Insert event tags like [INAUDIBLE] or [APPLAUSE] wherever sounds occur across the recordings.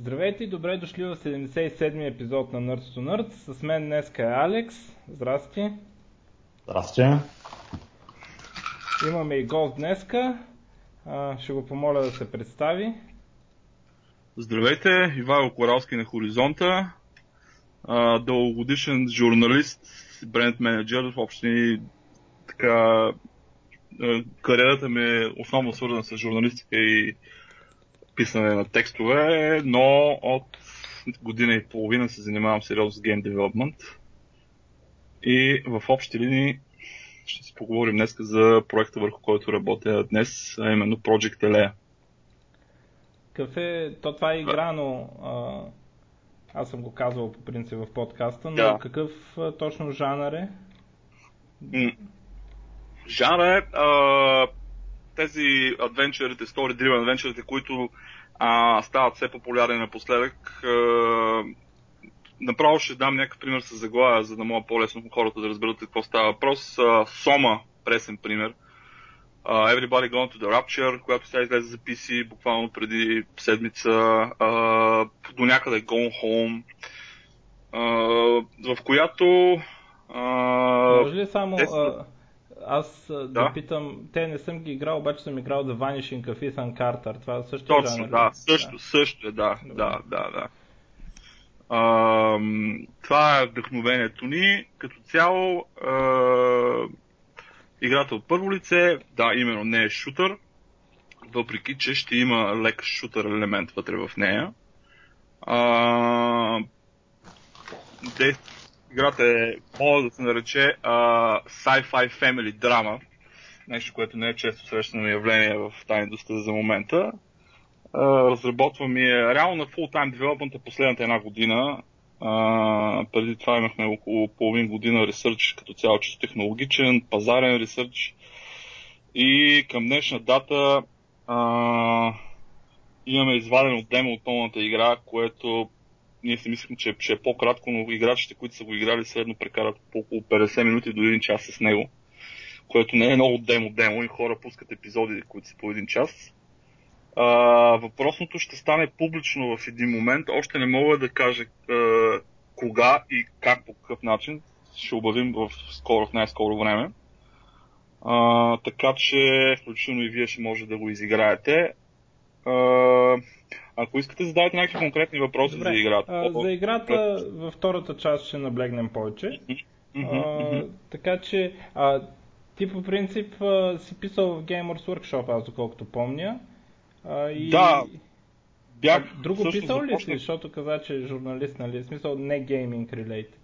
Здравейте и добре дошли в 77-ми епизод на Nerds to Nerds. С мен днес е Алекс. Здрасти. Здрасти. Имаме и гост днеска. А, ще го помоля да се представи. Здравейте, Ивайло Коралски на Хоризонта. А, дългогодишен журналист, бренд менеджер, в общини така кариерата ми е основно свързана с журналистика и писане на текстове, но от година и половина се занимавам сериозно с Game Development. И в общи линии ще си поговорим днес за проекта, върху който работя днес, а именно Project Elea. Какъв е, то това е игра, но а, аз съм го казвал по принцип в подкаста, но да. какъв а, точно жанър е? Жанър е а, тези адвенчърите, story driven адвенчърите, които а, стават все популярни напоследък. А, направо ще дам някакъв пример с заглавия, за да мога по-лесно хората да разберат какво става въпрос. А, Сома, пресен пример. Uh, Everybody Gone to the Rapture, която сега излезе за PC буквално преди седмица. Uh, до някъде Gone Home, uh, в която... Uh, Може ли само... Uh аз да. да питам, те не съм ги играл, обаче съм играл The Vanishing of Ethan Carter. Това също Точно, е жанр. да, също, да. също е, да, Добре. да, да, да. А, това е вдъхновението ни. Като цяло, а, играта от първо лице, да, именно не е шутър, въпреки че ще има лек шутър елемент вътре в нея. А, Играта е, мога да се нарече uh, sci-fi family драма. Нещо, което не е често срещано явление в тази индустрия за момента. Uh, разработвам и е реално на full-time development е последната една година. Uh, преди това имахме около половин година ресърч като цяло чисто технологичен, пазарен ресърч. И към днешна дата uh, имаме извадено демо от пълната игра, което ние си мислим, че ще е по-кратко, но играчите, които са го играли, средно прекарат по около 50 минути до един час с него, което не е много демо-демо и хора пускат епизоди, които са по един час. А, въпросното ще стане публично в един момент. Още не мога да кажа а, кога и как по какъв начин. Ще обявим в, скоро, в най-скоро време. А, така че, включително и вие ще може да го изиграете. А, ако искате, задавайте някакви конкретни въпроси Добре. за играта. А, за играта във втората част ще наблегнем повече. а, така че, а, ти по принцип а, си писал в Gamers Workshop, аз доколкото помня. А, и... Да. Бях, а, друго писал ли си, защото каза, че е журналист, нали? В смисъл не гейминг related.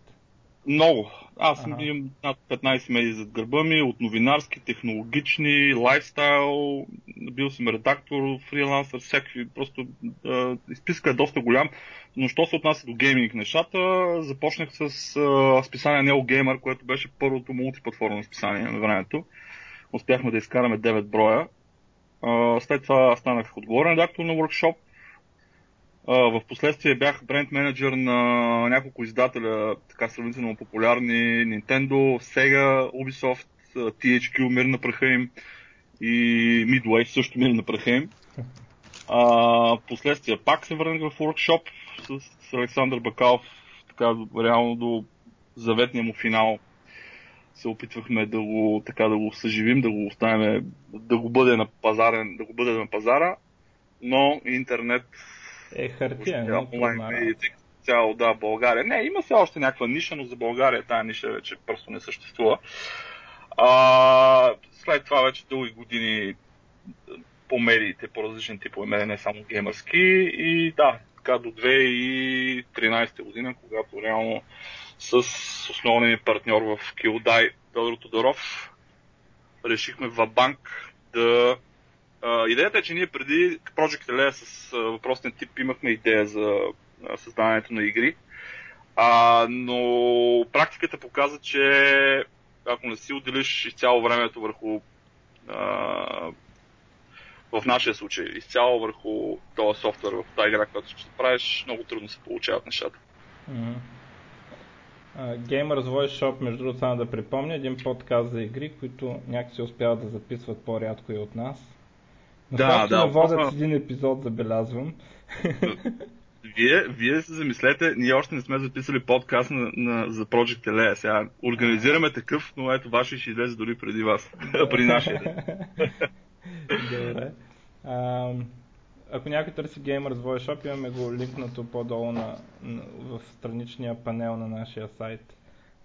Много. Аз ага. имам над 15 медии зад гърба ми, от новинарски, технологични, лайфстайл, бил съм редактор, фрилансър, всякакви, просто е, списка е доста голям. Но що се отнася до гейминг нещата, започнах с е, списание Neo Gamer, което беше първото мултиплатформено списание на времето. Успяхме да изкараме 9 броя. Е, след това станах отговорен редактор на workshop в последствие бях бренд менеджер на няколко издателя, така сравнително популярни, Nintendo, Sega, Ubisoft, THQ, мир на праха им и Midway също мир на праха им. А, последствие пак се върнах в workshop с, с Александър Бакалов, така реално до заветния му финал се опитвахме да го, така, да го съживим, да го оставим, да го бъде на пазарен, да го бъде на пазара, но интернет е, хартия, не онлайн цяло, да, България. Не, има се още някаква ниша, но за България тази ниша вече просто не съществува. А, след това вече дълги години по медиите, по различни типове медии, не само геймърски. И да, така до 2013 година, когато реално с основния ми партньор в Килдай, Тодор Тодоров, решихме в банк да Идеята е, че ние преди Project Lea с uh, въпросния тип имахме идея за създаването на игри, uh, но практиката показва, че ако не си отделиш изцяло времето върху uh, в нашия случай, изцяло върху този софтуер, в тази игра, която ще правиш, много трудно се получават нещата. Mm-hmm. Voice Shop, между другото, само да припомня, един подкаст за игри, които някакси успяват да записват по-рядко и от нас. Да, да. водят с един епизод, забелязвам. [LAUGHS] вие, вие се замислете, ние още не сме записали подкаст на, на, за Project LA. Сега организираме такъв, но ето ваше ще излезе дори преди вас. [LAUGHS] при нашия. [LAUGHS] Добре. А, ако някой търси Gamers Voice Shop, имаме го линкнато по-долу на, на, в страничния панел на нашия сайт.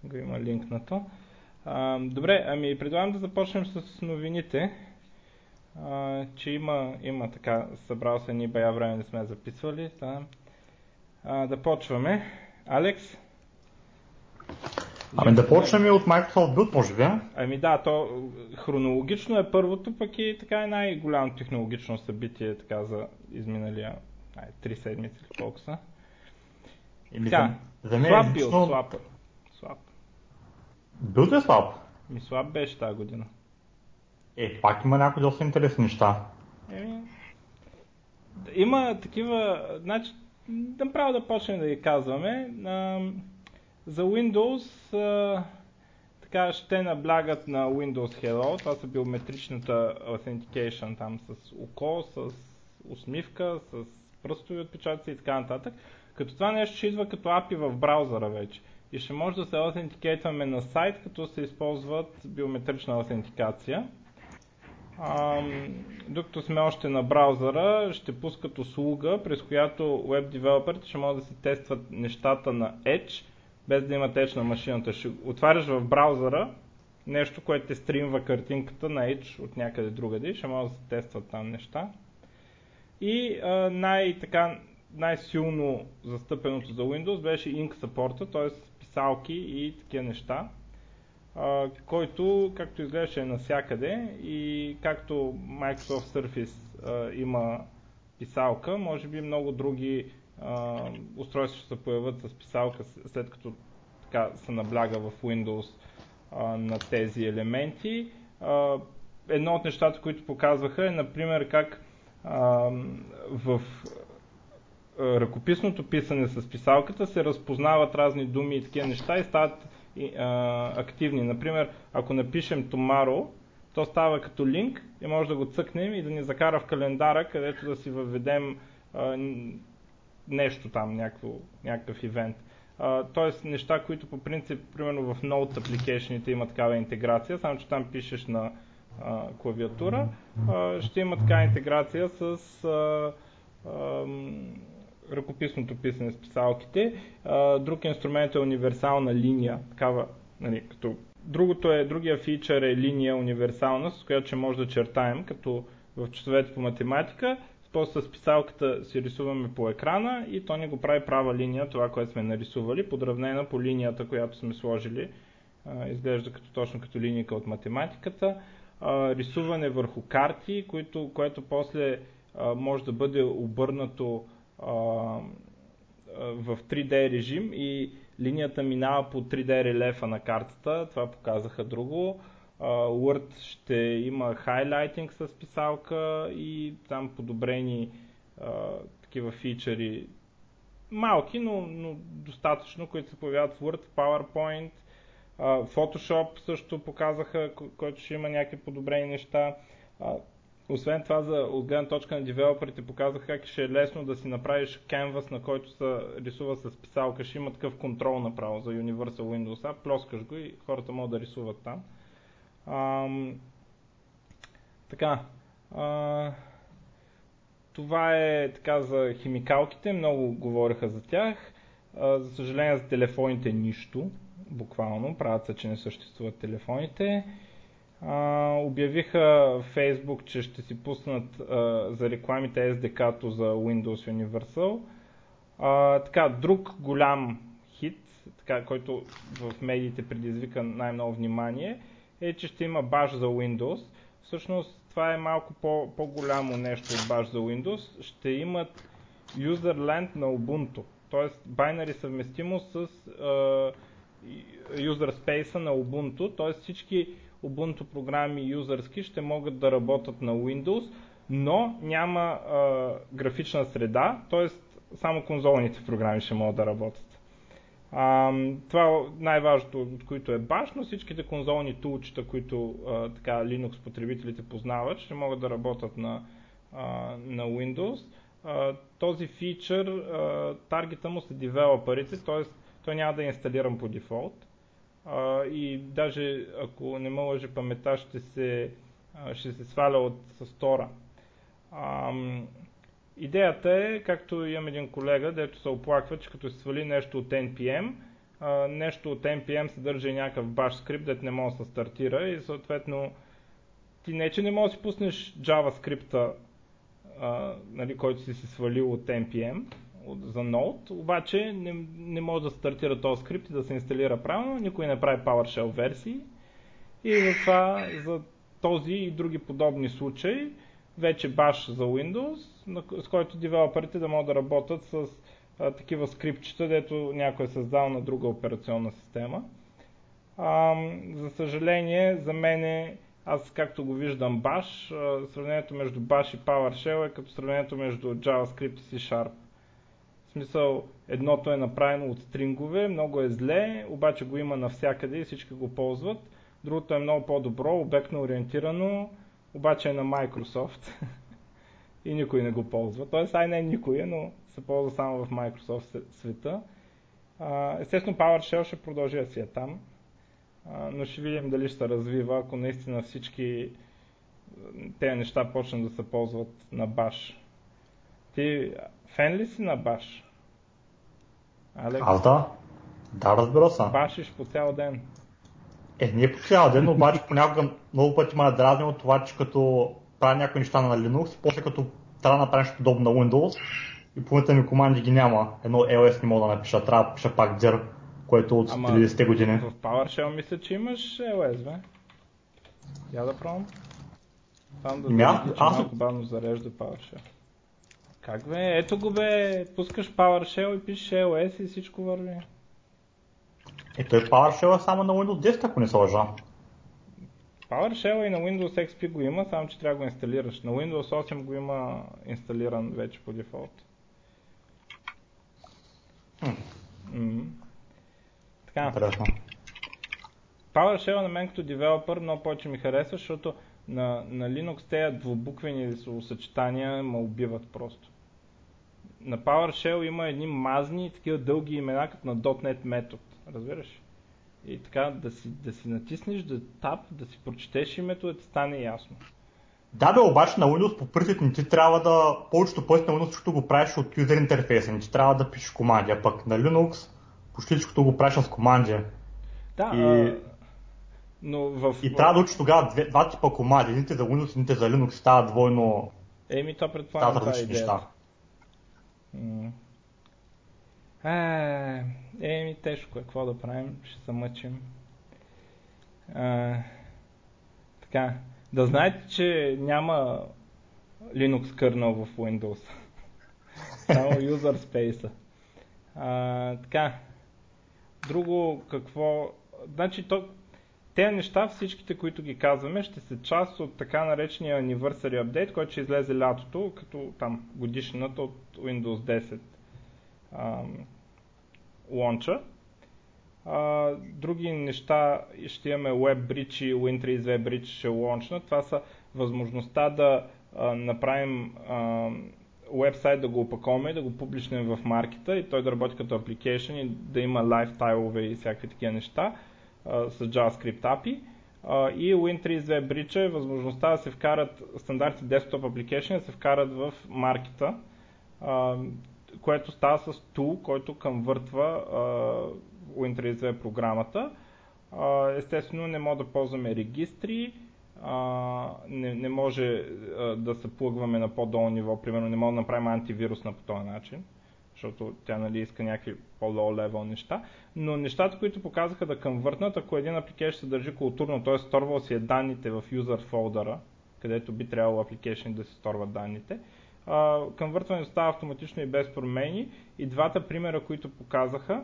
Го има линкнато. А, добре, ами предлагам да започнем с новините. А, че има, има така, събрал се ни бая време не сме записвали. Да, а, да почваме. Алекс? Ами да почнем от Microsoft Build, може би. Ами да, то хронологично е първото, пък и така е най-голямо технологично събитие така за изминалия ай, три седмици или колко са. Или Така, за, за мен слаб лично... бил, слаб. Слаб. Build е слаб. Ми слаб беше тази година. Е, пак има някои доста интересни неща. Еми, има такива, значи, направо да почнем да ги казваме. А, за Windows а, така ще наблягат на Windows Hello, това са биометричната authentication там с око, с усмивка, с пръстови отпечатъци и така нататък. Като това нещо ще идва като API в браузъра вече. И ще може да се аутентикейтваме на сайт, като се използват биометрична аутентикация. Докато сме още на браузъра, ще пускат услуга, през която веб девелоперите ще могат да си тестват нещата на Edge, без да имат Edge на машината. Ще отваряш в браузъра нещо, което те стримва картинката на Edge от някъде другаде ще могат да се тестват там неща. И а, най- така, най-силно застъпеното за Windows беше Ink Support, т.е. писалки и такива неща който, както изглеждаше, е навсякъде и както Microsoft Surface а, има писалка, може би много други а, устройства ще се появят с писалка, след като така се набляга в Windows а, на тези елементи. А, едно от нещата, които показваха е, например, как а, в ръкописното писане с писалката се разпознават разни думи и такива неща и стават а, активни. Например, ако напишем tomorrow, то става като линк и може да го цъкнем и да ни закара в календара, където да си въведем а, нещо там, някакво, някакъв ивент. Тоест неща, които по принцип, примерно в Node application има такава интеграция, само че там пишеш на а, клавиатура, а, ще има така интеграция с а, ръкописното писане с писалките. Друг инструмент е универсална линия, такава, нали, като Другото е, другия фичър е линия универсална, с която ще може да чертаем, като в часовете по математика. После с писалката си рисуваме по екрана и то ни го прави права линия, това, което сме нарисували, подравнена по линията, която сме сложили. Изглежда като, точно като линика от математиката. Рисуване върху карти, които, което после може да бъде обърнато в 3D режим и линията минава по 3D релефа на картата. Това показаха друго. Word ще има хайлайтинг с писалка и там подобрени такива фичъри малки, но, но достатъчно, които се появяват в Word, PowerPoint, Photoshop също показаха, който ще има някакви подобрени неща. Освен това, за, от гледна точка на девелоперите показах как ще е лесно да си направиш canvas, на който се рисува с писалка. Ще има такъв контрол направо за Universal Windows App. Плоскаш го и хората могат да рисуват там. Ам, така. А, това е така за химикалките. Много говориха за тях. А, за съжаление за телефоните нищо. Буквално. Правят се, че не съществуват телефоните а, обявиха Facebook, че ще си пуснат а, за рекламите SDK-то за Windows Universal. А, така, друг голям хит, така, който в медиите предизвика най-много внимание, е, че ще има баш за Windows. Всъщност това е малко по- по-голямо нещо от баш за Windows. Ще имат userland на Ubuntu, т.е. байнари съвместимо с uh, user space на Ubuntu, т.е. всички Ubuntu програми юзърски ще могат да работят на Windows, но няма а, графична среда, т.е. само конзолните програми ще могат да работят. А, това най-важното от които е Bash, но всичките конзолни тулчета, които а, така Linux потребителите познават, ще могат да работят на, а, на Windows. а, този фичър, таргета му са девелоперите, т.е. той няма да е инсталиран по дефолт. А, и даже ако не ме лъжи памета, ще се, а, ще се сваля от стора. А, идеята е, както имам един колега, дето се оплаква, че като се свали нещо от NPM, а, нещо от NPM съдържа и някакъв bash скрипт, дето не може да се стартира и съответно ти не, че не можеш да си пуснеш JavaScript, нали, който си си свалил от NPM за Node, обаче не, не може да стартира този скрипт и да се инсталира правилно, никой не прави PowerShell версии и затова за този и други подобни случаи вече Bash за Windows, с който девелоперите да могат да работят с а, такива скриптчета, дето някой е създал на друга операционна система. А, за съжаление, за мен е, аз както го виждам а, сравнението между Bash и PowerShell е като сравнението между JavaScript и C-Sharp. Смисъл, едното е направено от стрингове, много е зле, обаче го има навсякъде и всички го ползват. Другото е много по-добро, обектно ориентирано, обаче е на Microsoft [LAUGHS] и никой не го ползва. Тоест, ай не никой, но се ползва само в Microsoft света. Естествено, PowerShell ще продължи да си е там, но ще видим дали ще се развива, ако наистина всички тези неща почнат да се ползват на Bash. Ти фен ли си на Bash? Алекс? Аз да. Да, разбира се. Башиш по цял ден. Е, не по цял ден, обаче понякога много пъти ме дразни от това, че като правя някои неща на Linux, после като трябва да направя нещо подобно на Windows и половината ми команди ги няма. Едно LS не мога да напиша, трябва да пиша пак dir, което от 30-те години. В PowerShell мисля, че имаш LS, бе. Я да пробвам. Там да Мя, че аз... малко бавно зарежда PowerShell. Как бе? Ето го бе, пускаш PowerShell и пишеш LS и всичко върви. Е, той PowerShell е само на Windows 10, ако не се лъжа. PowerShell и на Windows XP го има, само че трябва да го инсталираш. На Windows 8 го има инсталиран вече по дефолт. Mm. Така. Интересно. PowerShell на мен като девелопър много повече ми харесва, защото на, на Linux тези двубуквени съчетания ме убиват просто. На PowerShell има едни мазни, такива дълги имена, като на .NET метод. Разбираш? И така да си, да си натиснеш да тап, да си прочетеш името, да ти стане ясно. Да, бе, обаче на Windows по принцип не ти трябва да, повечето пъти на Windows всичко го правиш от юзер интерфейса, не ти трябва да пишеш команди, а пък на Linux почти всичко го правиш с команди. Да, и... но в... И трябва да учиш тогава два, два типа команди, едните за Windows, едните за Linux, става двойно... Еми, то предполагам това е неща. А, еми, тежко е, какво да правим, ще се мъчим. А, така, да знаете, че няма Linux kernel в Windows. Само user space. Така, друго какво... Значи, то, те неща, всичките, които ги казваме, ще са част от така наречения Anniversary Update, който ще излезе лятото, като там годишната от Windows 10 лонча. А, други неща ще имаме WebBridge и Win32 Bridge ще лончнат. Това са възможността да а, направим вебсайт, да го опаковаме, да го публичнем в маркета и той да работи като application и да има лайфтайлове и всякакви такива неща а, с JavaScript API. Uh, и Win32 Bridge е възможността да се вкарат стандартни desktop application, да се вкарат в маркета. Uh, което става с tool, който конвъртва Win32 програмата. Естествено не може да ползваме регистри, uh, не, не може uh, да се плъгваме на по-долно ниво, примерно не може да направим антивирусна по този начин, защото тя нали, иска някакви по-low level неща, но нещата, които показаха да конвъртнат, ако един application се държи културно, т.е. сторвал си е данните в user фолдъра, където би трябвало application да се сторват данните, конвъртването става автоматично и без промени. И двата примера, които показаха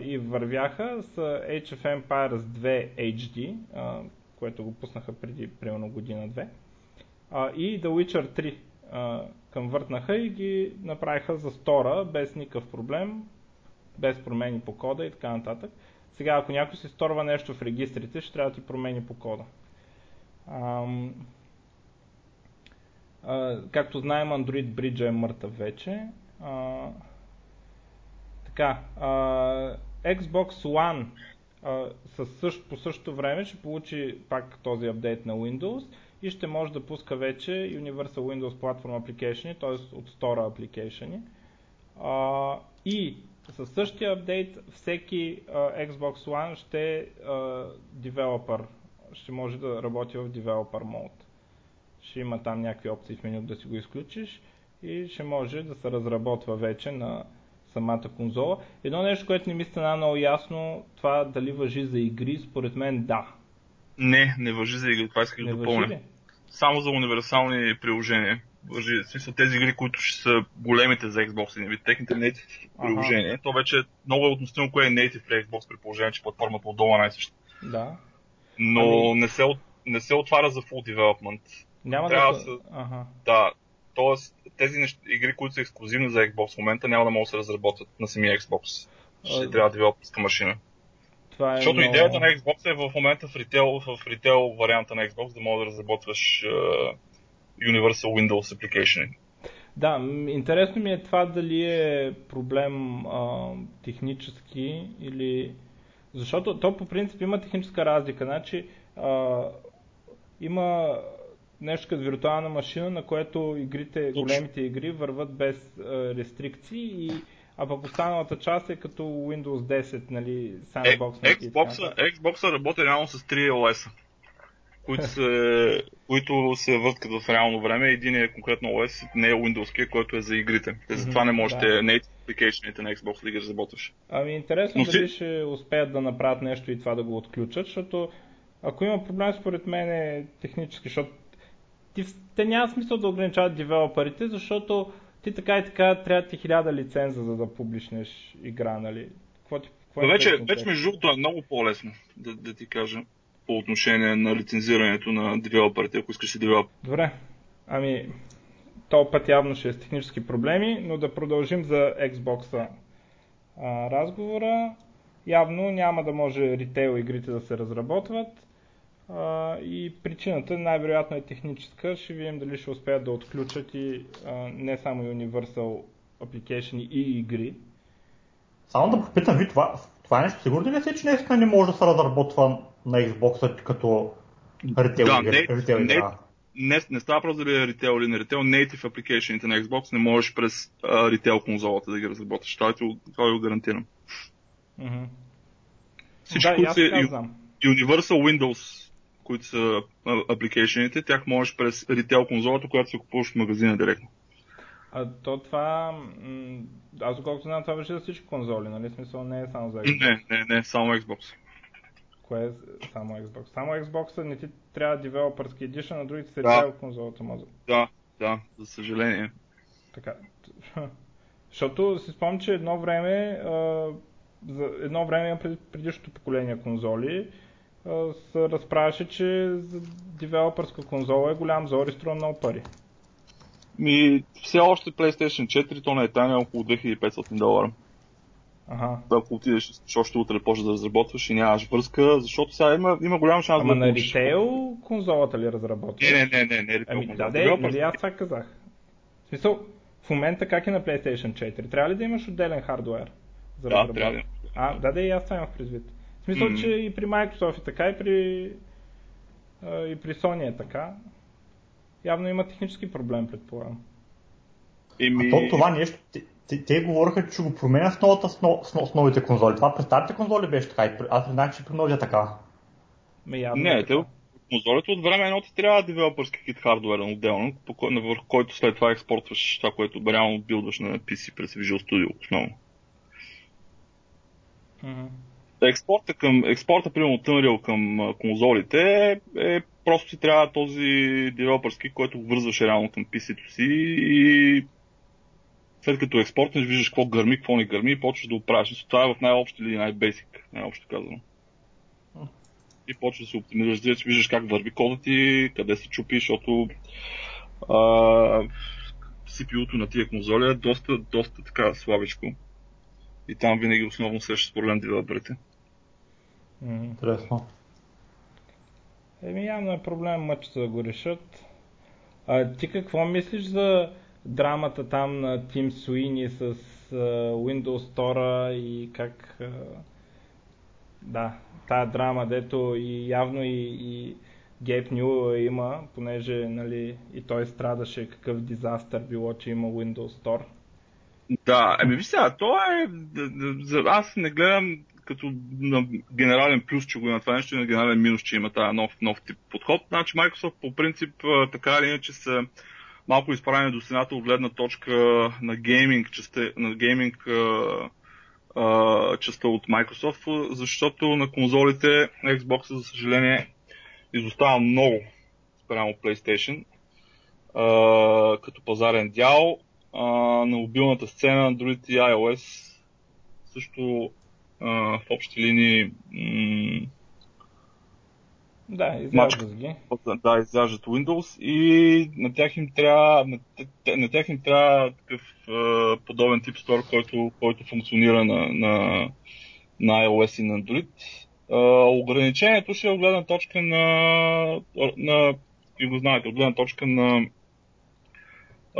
и вървяха са of Empires 2 HD, което го пуснаха преди примерно година-две, и The Witcher 3 а, конвъртнаха и ги направиха за стора без никакъв проблем, без промени по кода и така нататък. Сега, ако някой се сторва нещо в регистрите, ще трябва да ти промени по кода. А, както знаем, Android Bridge е мъртъв вече. А, така, а, Xbox One а, същ, по същото време ще получи пак този апдейт на Windows и ще може да пуска вече Universal Windows Platform Application, т.е. от Store Application. А, и със същия апдейт всеки uh, Xbox One ще е developer, ще може да работи в developer mode. Ще има там някакви опции в меню да си го изключиш и ще може да се разработва вече на самата конзола. Едно нещо, което не ми стана много ясно, това дали въжи за игри, според мен да. Не, не въжи за игри, това исках да допълня. Само за универсални приложения. В смисъл тези игри, които ще са големите за Xbox, или техните native приложения, то вече много е относително кое е native при Xbox при положение, че платформата отдолу е най-съща. Да. Но ами... не, се, не се отваря за full development. Няма Трябва да... Се... Ага. Да, Тоест, тези неща, игри, които са ексклюзивни за Xbox в момента, няма да могат да се разработват на самия Xbox. Ще а... трябва да девелопърска машина. Това е Защото много... идеята на Xbox е в момента в ритейл, в ритейл варианта на Xbox да може да разработваш uh, Universal Windows Application. Да, интересно ми е това дали е проблем а, технически или... Защото то по принцип има техническа разлика. Значи, а, има нещо като виртуална машина, на което игрите, големите игри върват без а, рестрикции и а пък останалата част е като Windows 10, нали, Sandbox. Е, Xbox, Xbox работи реално с 3 OS, които се, които се върткат в реално време. Един е конкретно OS, не е Windows, който е за игрите. Те затова не можете да. native application на Xbox да ги разработваш. Ами интересно Но дали си... ще успеят да направят нещо и това да го отключат, защото ако има проблем според мен е технически, защото те няма смисъл да ограничават девелоперите, защото ти така и така трябва ти хиляда лиценза, за да публичнеш игра, нали? Какво ти, какво вече, е вече между другото е много по-лесно, да, да ти кажа, по отношение на лицензирането на девелоперите, ако искаш да девелопер. Добре, ами, то път явно ще е с технически проблеми, но да продължим за Xbox разговора. Явно няма да може ритейл игрите да се разработват а, и причината най-вероятно е техническа. Ще видим дали ще успеят да отключат и а, не само Universal Application и игри. Само да попитам ви, това, това е нещо сигурно ли сте, че днес не може да се разработва на Xbox като ритейл да, игра? Не, не, не, не става просто дали е ритейл или не ритейл, native application на Xbox не можеш през ритейл конзолата да ги разработиш. Това, това го гарантирам. Mm-hmm. Всичко, да, които Universal Windows които са апликейшените, тях можеш през ритейл конзолата, която се купуваш в магазина директно. А то това, аз доколкото знам, това беше за всички конзоли, нали? Смисъл не е само за Xbox. Не, не, не, само Xbox. Кое е само Xbox? Само Xbox не ти трябва девелопърски едишън, на другите се да. конзолата може. Да, да, за съжаление. Така. [LAUGHS] Защото си спомням, че едно време, а, за едно време пред предишното поколение конзоли, се разправяше, че за девелопърска конзола е голям зор и струва много пари. Ми, все още PlayStation 4, то не е тайна, около 2500 долара. Ага. Ако отидеш, още утре почнеш да разработваш и нямаш връзка, защото сега има, има голям шанс Ама да на ритейл конзолата ли разработваш? Не, не, не, не, не ритейл ами. Да, де, нали аз това казах. В смисъл, в момента как е на PlayStation 4? Трябва ли да имаш отделен хардвер? За да, трябва да. А, да, да, и аз това имах предвид. В смисъл, mm-hmm. че и при Microsoft е така, и при, и при Sony е така. Явно има технически проблем, предполагам. Еми... А то това нещо, те, те, те говориха, че го променя с, новата, с, нов, с, с новите конзоли. Това при старите конзоли беше така. Аз признах, че при новите така. Ме явно не, е те, конзолите от време едно ти трябва девелопърски кит хардуер отделно, върху който след това експортваш това, което реално билдваш на PC през Visual Studio основно. Mm-hmm експорта, към, експорта примерно от Unreal към конзолите е, е просто си трябва този девелопърски, който вързваш реално към PC-то си и след като експортнеш, виждаш какво гърми, какво не гърми и почваш да оправиш. Това е в най-общо или най-бейсик, най-общо казано. И почваш да се оптимизираш, да виждаш как върви кода ти, къде се чупи, защото а, CPU-то на тия конзоли е доста, доста така слабичко. И там винаги основно срещаш проблем девелоперите. Интересно. Еми явно е проблем мъчето да го решат. А, ти какво мислиш за драмата там на Тим Суини с uh, Windows Store и как uh, да, тая драма, дето и явно и, и Гейб Ню има, понеже нали, и той страдаше какъв дизастър било, че има Windows Store. Да, еми ви сега, то е... Аз не гледам като на генерален плюс, че го има това нещо и на генерален минус, че има тази нов, нов тип подход. Значи Microsoft по принцип така или иначе са малко изправени до стената от гледна точка на гейминг, частта, на гейминг частта от Microsoft, защото на конзолите Xbox, за съжаление, изостава много спрямо PlayStation като пазарен дял. На мобилната сцена и iOS също а, в общи линии м- да, изяждат ги. Да, изяждат Windows и на тях им трябва, на, на тях им трябва такъв а, подобен тип стор, който, който функционира на, на, на iOS и на Android. А, ограничението ще е от гледна точка на, на и го знаете, от гледна точка на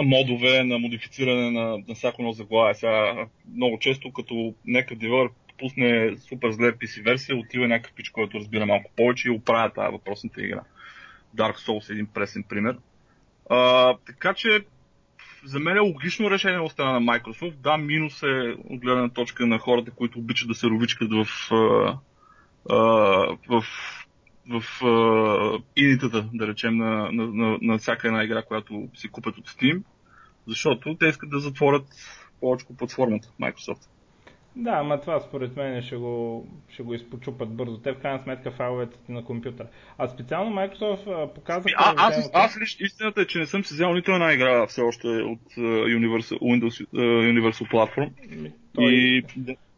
модове, на модифициране на, на всяко едно заглавие. Сега много често, като някакъв девелопер пусне супер зле PC версия, отива някакъв пич, който разбира малко повече и оправя тази въпросната игра. Dark Souls е един пресен пример. А, така че за мен е логично решение от страна на Microsoft. Да, минус е от гледна точка на хората, които обичат да се ровичкат в, а, а, в, в инитата, да речем, на, на, на, на всяка една игра, която си купят от Steam, защото те искат да затворят повече платформата Microsoft. Да, ама това според мен ще го, ще го изпочупат бързо. Те в крайна сметка файловете на компютъра. А специално Microsoft показа... А, аз, аз, аз лично истината е, че не съм си взел нито една игра все още от uh, Universal, Windows uh, Universal Platform. Той... И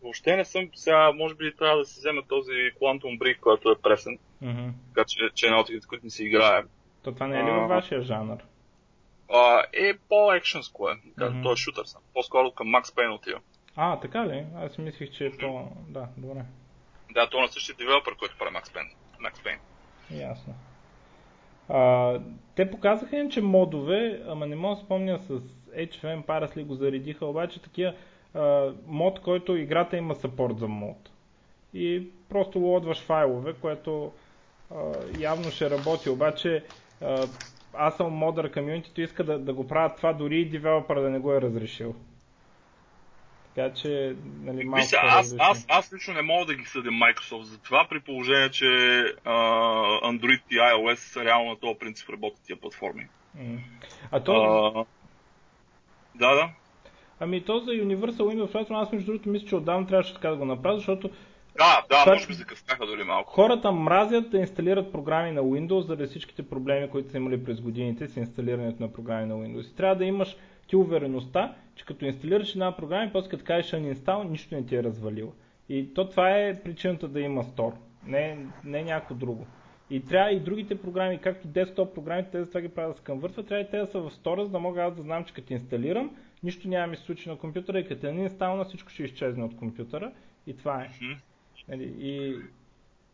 въобще не съм, сега може би трябва да си взема този Quantum Break, който е пресен. Mm-hmm. Така че, че е една от игрите, които не си играе. То това не е ли във вашия жанр? А, е по-екшенско е. Mm-hmm. Той е шутър съм. По-скоро към Max Payne отива. А, така ли? Аз си мислих, че е то... Да, добре. Да, то на същия девелопер, който прави Max Payne. Max Payne. Ясно. А, те показаха им, че модове, ама не мога да спомня с Age of Empires ли го заредиха, обаче такива а, мод, който играта има сапорт за мод. И просто лодваш файлове, което а, явно ще работи, обаче а, аз съм модър комьюнитито иска да, да го правят това, дори и девелопър да не го е разрешил. Така че, нали, малко Вися, аз, аз, аз лично не мога да ги съдя Microsoft за това, при положение, че а, Android и iOS реално на този принцип работят тия платформи. А то... А, да, да. Ами то за Universal Windows Platform, аз между другото мисля, че отдавна трябваше така да го направя, защото да, да, може би закъсняха дори малко. Хората мразят да инсталират програми на Windows, заради всичките проблеми, които са имали през годините с инсталирането на програми на Windows. И трябва да имаш ти увереността, че като инсталираш една програма и после като кажеш uninstall, нищо не ти е развалило. И то това е причината да има стор, не, не някакво друго. И трябва и другите програми, както десктоп програмите, те за това ги правят да се конвъртват, трябва и те да са в стора, за да мога аз да знам, че като инсталирам, нищо няма ми се случи на компютъра и като не инстална, всичко ще изчезне от компютъра. И това е. Mm-hmm. И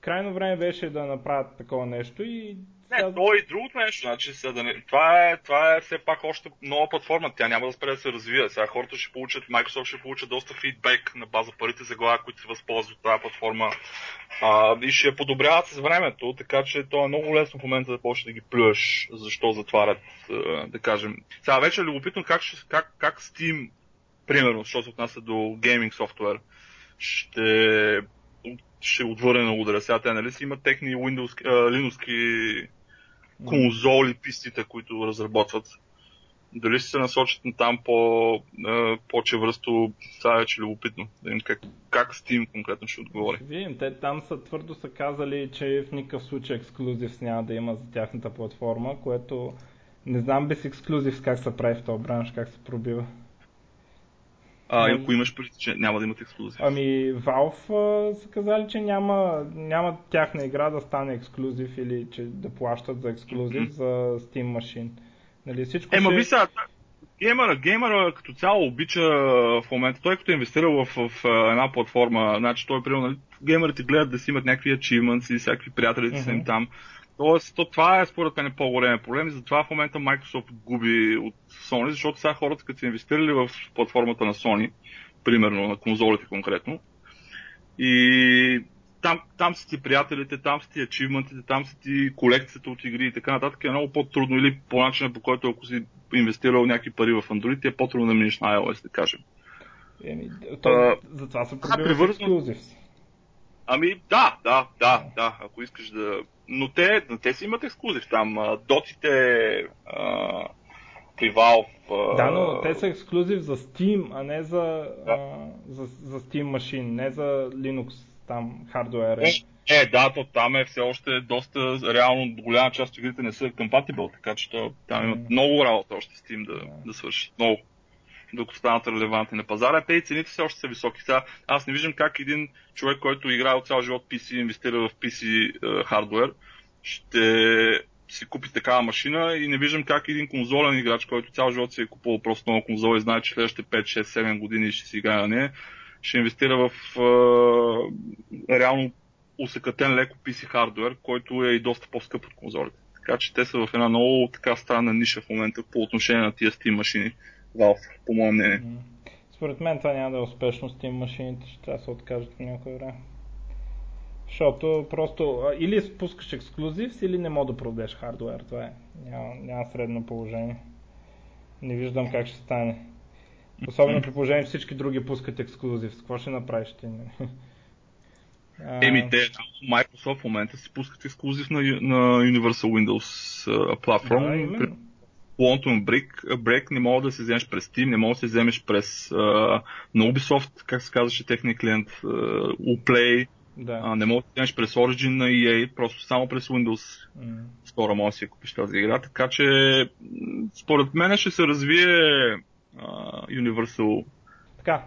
крайно време беше да направят такова нещо и не, то е и другото нещо. Значи, да не... това, е, това е все пак още нова платформа. Тя няма да спре да се развива. Сега хората ще получат, Microsoft ще получат доста фидбек на база парите за глава, които се възползват от тази платформа. А, и ще я подобряват с времето, така че то е много лесно в момента да почне да ги плюеш, защо затварят, да кажем. Сега вече е любопитно как, ще, как, как Steam, примерно, защото се отнася до гейминг софтуер, ще ще отвърне на удара. Сега те нали си имат техни Windows, Linux конзоли, пистите, които разработват. Дали ще се насочат на там по, по-чевръсто, това е вече любопитно. Да им как, как Steam конкретно ще отговори. Видим, те там са твърдо са казали, че в никакъв случай ексклюзив няма да има за тяхната платформа, което не знам без ексклюзив как се прави в този бранш, как се пробива. А, и ако имаш преди, че няма да имат ексклюзив. Ами, Valve са казали, че няма, няма тяхна игра да стане ексклюзив или че да плащат за ексклюзив mm-hmm. за Steam Machine. Нали, всичко Ема, ще... ви сега, геймера, геймера като цяло обича в момента, той като е инвестирал в, в, в една платформа, значи той примерно, нали, геймерите гледат да си имат някакви achievements и всякакви приятели mm-hmm. са им там Тоест, то, това е според мен по-големия проблем и затова в момента Microsoft губи от Sony, защото сега хората, като са инвестирали в платформата на Sony, примерно на конзолите конкретно, и там, там са ти приятелите, там са ти ачивментите, там са ти колекцията от игри и така нататък. Е много по-трудно или по начина по който ако си инвестирал някакви пари в Android, е по-трудно да минеш на iOS, да кажем. Еми, то, а, затова са проблеми с. Ами да, да, да, да, ако искаш да... Но те, те си имат ексклюзив там. Дотите, при Valve. Да, но те са ексклюзив за Steam, а не за, да. а, за, за Steam машин, не за Linux там хардуер. Е, да, то там е все още доста, реално голяма част от игрите не са compatible, така че то, там имат много работа още Steam да, да свърши. Много докато станат релевантни на пазара. Те и цените все още са високи. Сега, аз не виждам как един човек, който играе от цял живот PC, инвестира в PC uh, хардвер, ще си купи такава машина и не виждам как един конзолен играч, който цял живот си е купувал просто нова конзола и знае, че следващите 5, 6, 7 години ще си играе на нея, ще инвестира в uh, реално усъкатен леко PC хардвер, който е и доста по-скъп от конзолите. Така че те са в една много така странна ниша в момента по отношение на тия Steam машини. Valve, по мое мнение. Според мен това няма да е успешно с Steam машините, ще трябва да се откажат по някое време. Защото просто или спускаш ексклюзив, или не мога да продадеш хардвер. Това е. Няма, няма средно положение. Не виждам как ще стане. Особено при положение, че всички други пускат ексклюзив. С какво ще направиш ти? Еми, те, Microsoft в момента си пускат ексклюзив на, на Universal Windows платформа. Да, Quantum Break, Break не мога да се вземеш през Steam, не мога да се вземеш през uh, на Ubisoft, как се казваше техния клиент, uh, Uplay, да. uh, не мога да се вземеш през Origin на EA, просто само през Windows mm. Store мога да си купиш тази игра, така че според мен ще се развие uh, Universal. Така,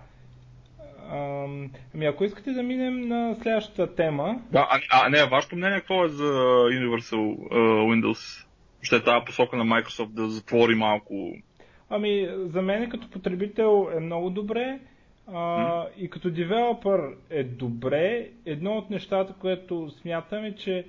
Ами ако искате да минем на следващата тема. Да, а, а не, вашето мнение какво е за Universal uh, Windows? Ще е тази посока на Microsoft да затвори малко. Ами, за мен като потребител е много добре а, и като девелопър е добре. Едно от нещата, което смятам е, че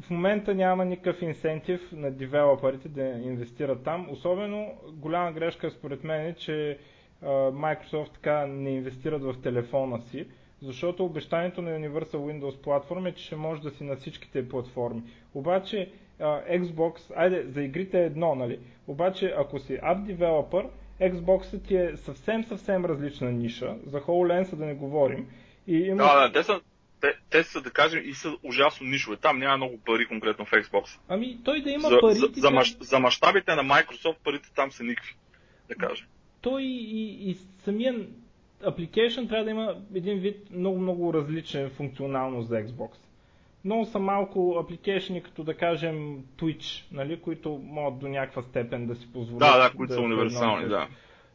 в момента няма никакъв инсентив на девелоперите да инвестират там. Особено голяма грешка според мен е, че Microsoft така не инвестират в телефона си, защото обещанието на Universal Windows платформа е, че ще може да си на всичките платформи. Обаче Xbox, айде, за игрите е едно, нали? Обаче, ако си app developer, Xbox ти е съвсем, съвсем различна ниша, за HoloLens да не говорим. И има... Да, да, те са, те, те са, да кажем, и са ужасно нишове. Там няма много пари конкретно в Xbox. Ами, той да има за, пари... За, за, мащ, за мащабите на Microsoft парите там са никакви, да кажем. Той и, и самия application трябва да има един вид много, много различен функционалност за Xbox много са малко апликейшни, като да кажем Twitch, нали, които могат до някаква степен да си позволят. Да, да, които да са универсални, да.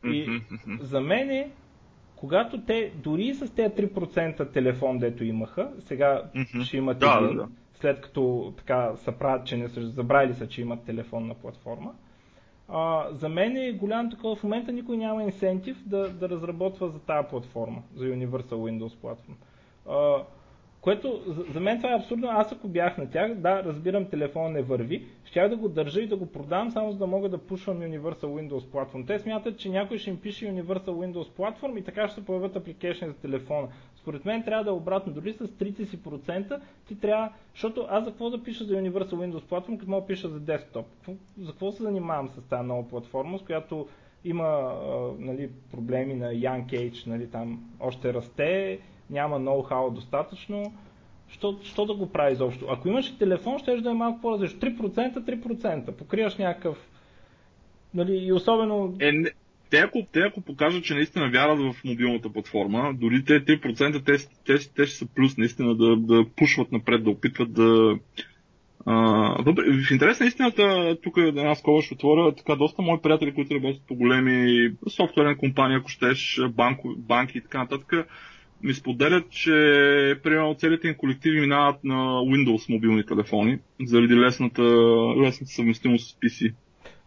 И за мен е, когато те, дори с тези 3% телефон, дето имаха, сега mm-hmm. ще имат да, един, да, да. след като така са правят, че не са забравили са, че имат телефонна платформа. А, за мен е голям такова. В момента никой няма инсентив да, да разработва за тази платформа, за Universal Windows платформа. Което за, мен това е абсурдно. Аз ако бях на тях, да, разбирам, телефон не върви, щях да го държа и да го продам, само за да мога да пушвам Universal Windows Platform. Те смятат, че някой ще им пише Universal Windows Platform и така ще се появят апликейшни за телефона. Според мен трябва да е обратно. Дори с 30% ти трябва, защото аз за какво да пиша за Universal Windows Platform, като мога да пиша за десктоп? За какво се занимавам с тази нова платформа, с която има нали, проблеми на Young Age, нали, там още расте, няма ноу-хау достатъчно, що, що да го прави изобщо? Ако имаш телефон, ще да е малко по-различно. 3%, 3%. Покриваш някакъв... Нали, и особено... Е, не, те, ако, те ако покажат, че наистина вярват в мобилната платформа, дори те 3% те, те, те ще са плюс наистина да, да пушват напред, да опитват да... А, в интерес на истината, тук една скоба ще отворя, така доста мои приятели, които работят по големи софтуерни компании, ако щеш, банко, банки и така нататък, ми споделят, че примерно целите им колективи минават на Windows мобилни телефони, заради лесната, лесната съвместимост с PC.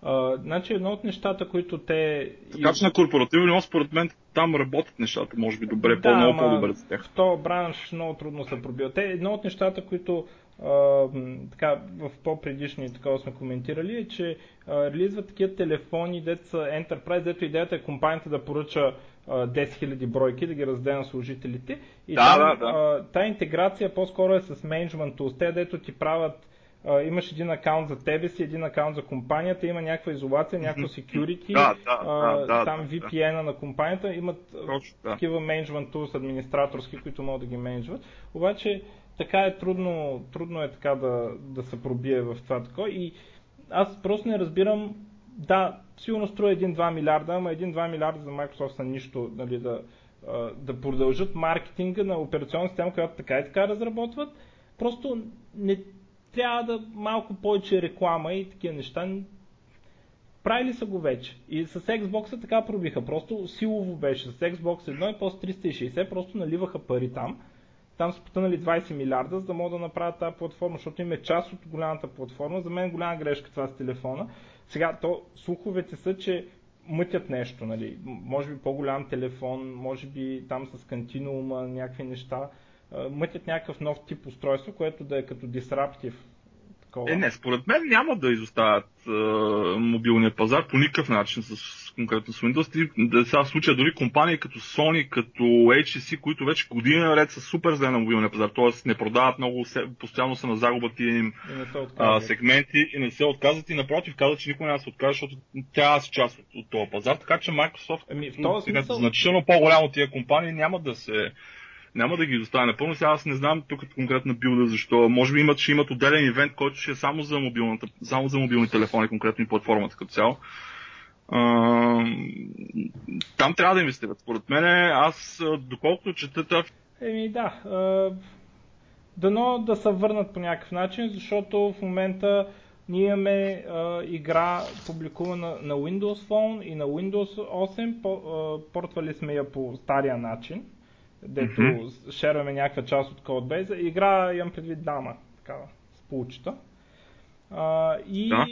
Uh, значи едно от нещата, които те... Така че на корпоративно ниво, според мен, там работят нещата, може би добре, да, по-много по-добре за тях. В този бранш много трудно се пробива. Те, едно от нещата, които Uh, така, в по-предишни такова сме коментирали, е, че uh, релизват такива телефони, деца Enterprise, дето идеята е компанията да поръча 10 000 бройки, да ги раздаде на служителите. И да, там, да, да. Та интеграция по-скоро е с Tools. Те, дето ти правят имаш един акаунт за тебе си, един акаунт за компанията, има някаква изолация, някакво security, да, да, да, там VPN-а на компанията, имат Точно, такива management tools администраторски, които могат да ги менеджват. Обаче така е трудно, трудно е така да, да се пробие в това тако. И аз просто не разбирам, да, сигурно струва 1-2 милиарда, ама 1-2 милиарда за Microsoft са нищо, нали, да, да продължат маркетинга на операционна система, която така и така разработват. Просто не трябва да малко повече реклама и такива неща. Правили са го вече. И с Xbox така пробиха. Просто силово беше. С Xbox 1 и после 360 просто наливаха пари там там са потънали 20 милиарда, за да могат да направят тази платформа, защото им е част от голямата платформа. За мен е голяма грешка това с телефона. Сега, то, слуховете са, че мътят нещо, нали? може би по-голям телефон, може би там с кантинуума, някакви неща, мътят някакъв нов тип устройство, което да е като дисраптив такова. Е, не, според мен няма да изоставят е, мобилния пазар по никакъв начин с конкретно с Windows. Да сега случая дори компании като Sony, като HTC, които вече години наред са супер зле на мобилния пазар, т.е. не продават много, постоянно са на загуба тия им а, сегменти и не се отказват и напротив казват, че никой няма да се откаже, защото тя е част от, от този пазар, така че Microsoft ами, в този смисъл... значително по-голямо тия компании няма да се няма да ги доставя напълно. Сега аз не знам тук конкретна билда защо. Може би имат, ще имат отделен ивент, който ще е само за, мобилната, само за мобилни телефони, конкретно и платформата като цяло. Там трябва да инвестират. Според мен, аз, доколкото чета това... Еми да. Дано да се върнат по някакъв начин, защото в момента ние имаме игра публикувана на Windows Phone и на Windows 8. По, uh, портвали сме я по стария начин дето mm-hmm. шерваме някаква част от кодбейза. Игра имам предвид дама, такава, с получета. А, и да.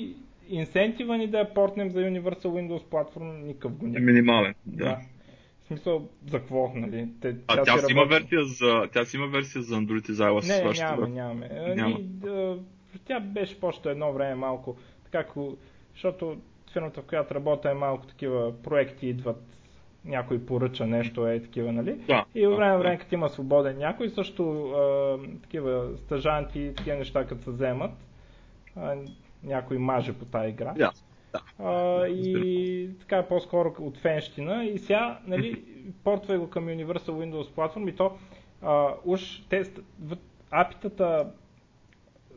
Инсентива ни да я портнем за Universal Windows платформа, никакъв го няма. Минимален, да. да. В смисъл, за какво, нали? Те, а тя, тя си има версия за, тя си има версия за Android и за iOS? Не, нямаме, нямаме. Няма. Ни, да, тя беше по едно време малко, така, защото фирмата, в която работя е малко такива проекти идват някой поръча нещо, е такива, нали? Да, и във време, да, време, като има свободен някой, също а, такива стъжанти и такива неща, като се вземат, а, някой маже по тази игра. Да. Да. А, и така по-скоро от фенщина. И сега, нали, портвай го към Universal Windows платформ и то а, уж те, апитата,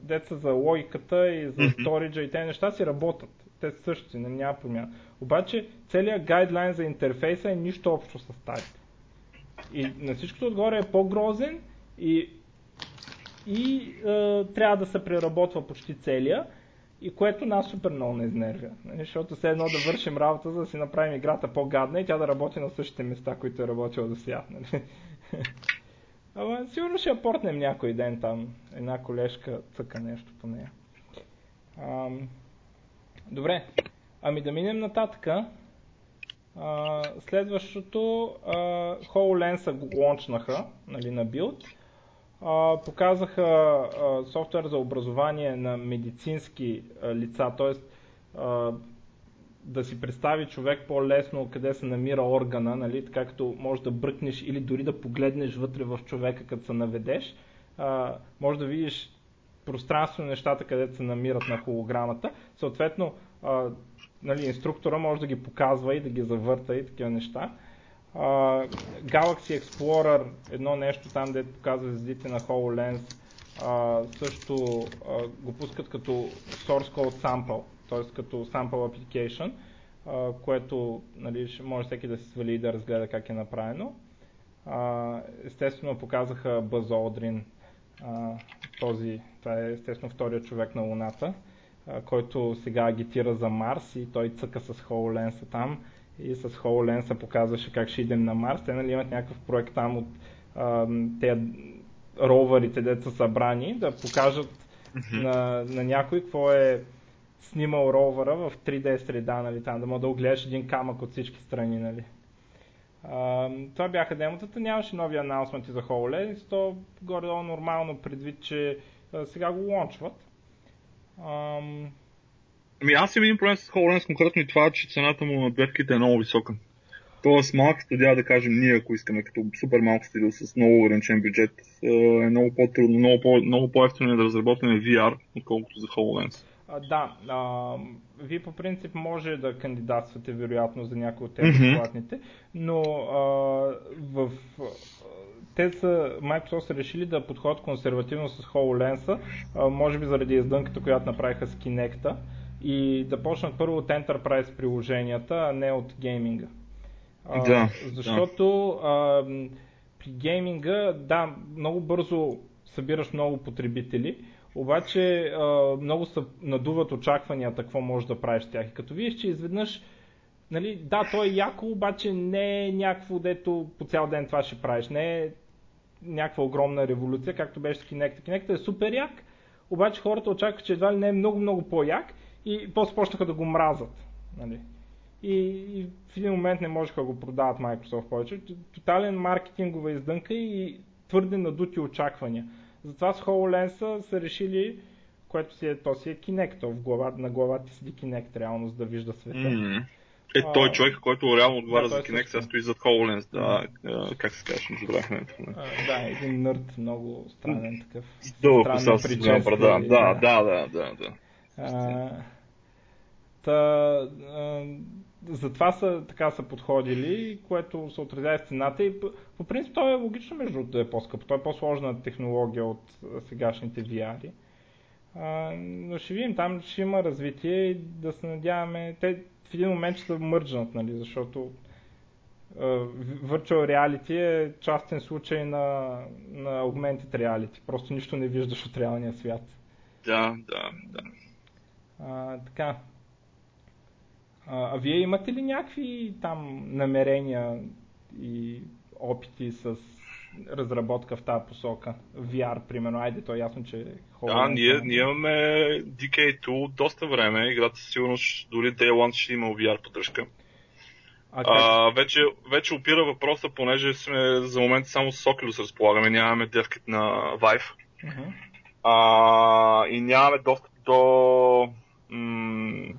деца за логиката и за сториджа и тези неща си работят. Те същи, няма промяна. Обаче целият гайдлайн за интерфейса е нищо общо с старите. И на всичкото отгоре е по-грозен и, и е, трябва да се преработва почти целия, и което нас супер много не изнервя. Нали? Защото все едно да вършим работа, за да си направим играта по-гадна и тя да работи на същите места, които е работила до сега. Нали? [LAUGHS] Ама сигурно ще я портнем някой ден там. Една колежка цъка нещо по нея. Ам... Добре, Ами да минем нататъка. А, следващото а, HoloLens лончнаха нали, на билд. А, показаха а, софтуер за образование на медицински а, лица, т.е. да си представи човек по-лесно къде се намира органа, нали, така като можеш да бръкнеш или дори да погледнеш вътре в човека, като се наведеш. А, може да видиш пространствено нещата, където се намират на холограмата. Съответно, а, нали, инструктора може да ги показва и да ги завърта и такива неща. Uh, Galaxy Explorer, едно нещо там, дето показва звездите на HoloLens, uh, също uh, го пускат като source code sample, т.е. като sample application, uh, което нали, може всеки да се свали и да разгледа как е направено. Uh, естествено показаха Buzz Aldrin, uh, този, това е естествено втория човек на Луната който сега агитира за Марс и той цъка с HoloLens там и с HoloLens показваше как ще идем на Марс. Те нали, имат някакъв проект там от тези роварите, деца са събрани, да покажат mm-hmm. на, на някой какво е снимал ровъра в 3D среда, нали, там да мога да огледаш един камък от всички страни, нали. А, това бяха демотата, нямаше нови анаунсменти за HoloLens, то горе-долу нормално предвид, че а, сега го лончват. Ам... Ами аз имам един проблем с HoloLens конкретно и това, че цената му на бевките е много висока. Тоест малки студия, да кажем ние, ако искаме като супер малко студио с много ограничен бюджет, е много по-трудно, много, по- много по-ефтино е да разработим VR, отколкото за HoloLens. А, да, а, вие по принцип може да кандидатствате вероятно за някои от тези mm-hmm. но а, в, те са, Microsoft са решили да подходят консервативно с HoloLens, може би заради издънката, която направиха с Kinect и да почнат първо от Enterprise приложенията, а не от гейминга. Да, защото да. А, при гейминга, да, много бързо събираш много потребители, обаче а, много се надуват очакванията какво можеш да правиш с тях. И като видиш, че изведнъж, нали, да, то е яко, обаче не е някакво, дето по цял ден това ще правиш. Не е някаква огромна революция, както беше с Kinect. Kinect е супер як, обаче хората очакват, че едва ли не е много-много по-як и после почнаха да го мразат. Нали. И, и в един момент не можеха да го продават Microsoft повече. Тотален маркетингова издънка и твърде надути очаквания. Затова с HoloLens са решили, което си е, то си е Kinect, в глава, на главата седи Kinect реално, за да вижда света. Mm-hmm. Е, той човек, който реално отговаря да, за Kinect, сега стои зад HoloLens, да, mm-hmm. как се казваш, не забравяхме. Да, един нърд, много странен такъв. Дълго коса с брада, да, да, да, да, да. А, та, а, затова са, така са подходили, което се отразява цената и по, по принцип то е логично между да е по-скъпо. Той е по-сложна технология от сегашните VR. А, но ще видим, там ще има развитие и да се надяваме. Те в един момент ще се мърджнат, нали, защото Virtual Reality е частен случай на, на Augmented Reality. Просто нищо не виждаш от реалния свят. Да, да, да. А, така, а, а вие имате ли някакви там намерения и опити с разработка в тази посока? VR, примерно. Айде, то е ясно, че е Да, ние, ние имаме DK2 доста време. Играта със сигурност дори Day One ще има VR поддръжка. А, а, вече, вече опира въпроса, понеже сме за момента само с Oculus разполагаме, нямаме девкит на Vive. Uh-huh. А, и нямаме достъп до м-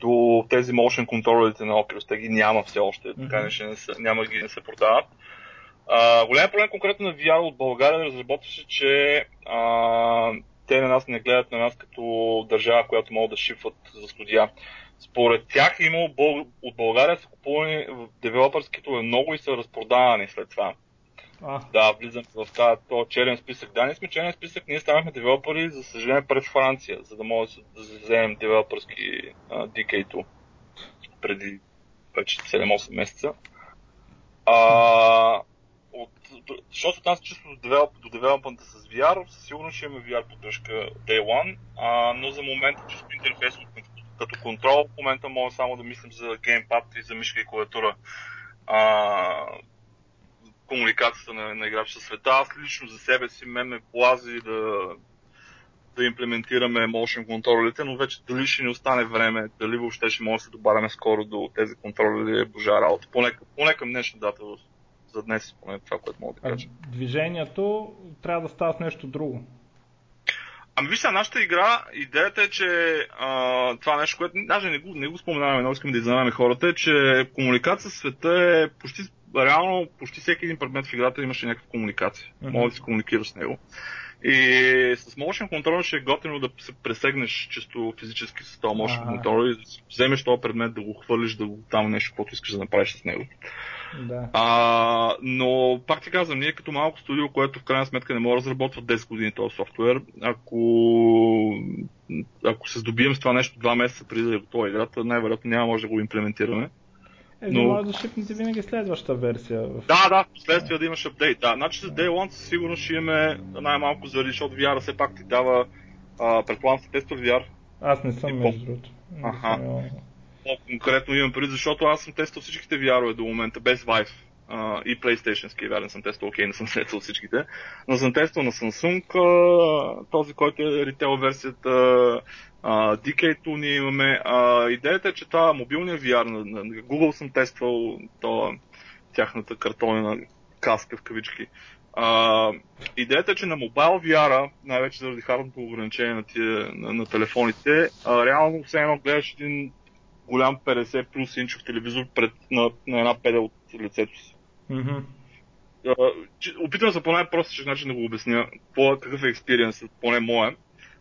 до тези motion контролерите на Oculus. Те ги няма все още, mm-hmm. така не, не са, няма ги не се продават. Uh, голям проблем конкретно на VR от България разработваше, че а, те на нас не гледат на нас като държава, която могат да шифват за студия. Според тях е имало от България са купувани в девелопърските много и са разпродавани след това. А. Да, влизам в този черен списък. Да, ние сме черен списък, ние станахме девелопери, за съжаление, пред Франция, за да можем да вземем девелопърски DK2 преди вече 7-8 месеца. А, от, защото от нас чисто до, девелоп, до девелопмента с VR, със сигурност ще имаме VR поддръжка Day One, а, но за момента чисто интерфейс като контрол, в момента мога само да мислим за геймпад и за мишка и клавиатура. А, комуникацията на, на играч със света. Аз лично за себе си мен ме плази да, да имплементираме motion контролерите, но вече дали ще ни остане време, дали въобще ще може да се добавяме скоро до тези контролери е божа работа. Поне, поне към днешна дата за днес, поне това, което мога да кажа. А движението трябва да става с нещо друго. Ами вижте, нашата игра, идеята е, че а, това нещо, което даже не го, не го споменаваме, но искам да изненадаме хората, е, че комуникация с света е почти реално почти всеки един предмет в играта имаше някаква комуникация. Mm-hmm. Може да се комуникираш с него. И с motion контрол ще е готино да се пресегнеш чисто физически с този motion контрол и да вземеш този предмет, да го хвърлиш, да го там нещо, което искаш да направиш с него. Да. А, но пак ти казвам, ние като малко студио, което в крайна сметка не може да разработва 10 години този софтуер, ако, ако се здобием с това нещо 2 месеца преди да е готова играта, най-вероятно няма може да го имплементираме. Е, но... може да шипнете винаги следващата версия. В... Да, да, последствие да имаш апдейт. Да, значи с Day One сигурно ще имаме най-малко заради, защото VR все пак ти дава, предполагам сте тестор VR. Аз не съм, между другото. Аха. По-конкретно имам преди, защото аз съм тествал всичките VR-ове до момента, без Vive. И PlayStation, вярно съм тествал, окей, не съм тествал всичките, но съм тествал на Samsung, а, този, който е ритейл версията, а, DK ние имаме. Идеята е, че това мобилния VR, на, на Google съм тествал, то, тяхната картонена каска в кавички. А, идеята е, че на Mobile VR, най-вече заради хардното ограничение на, тия, на, на телефоните, а, реално все едно гледаш един голям 50 плюс инчов телевизор пред, на, на една педа от лицето си. Mm-hmm. опитвам се по най-простичен начин да го обясня по какъв е експириенс, поне моя.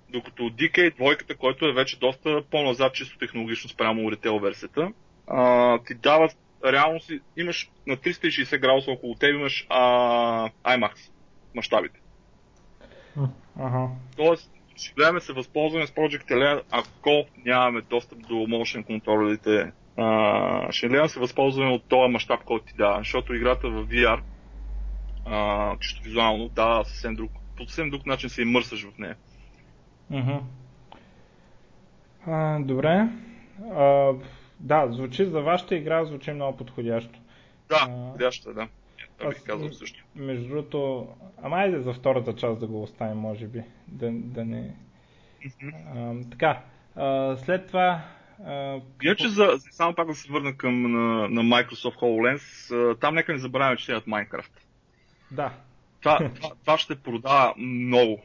Докато DK двойката, който е вече доста по-назад чисто технологично спрямо ритейл версията, ти дава реално си имаш на 360 градуса около теб имаш а, IMAX мащабите. Ага. Тоест, ще гледаме се възползваме с Project L, ако нямаме достъп до motion контролерите. А, ще гледаме се възползваме от този мащаб, който ти дава, защото играта в VR, а, чисто визуално, дава съвсем друг, по съвсем друг начин се имърсаш в нея. Uh-huh. А, добре. А, да, звучи за вашата игра, звучи много подходящо. Да, подходящо, да. Това бих казал също. Между другото, ама айде за втората част да го оставим, може би. Да, да не... А, така, а, след това... А, Иначе за, само пак да се върна към на, на Microsoft HoloLens, там нека не забравяме, че имат Minecraft. Да. Това, това, това ще продава много.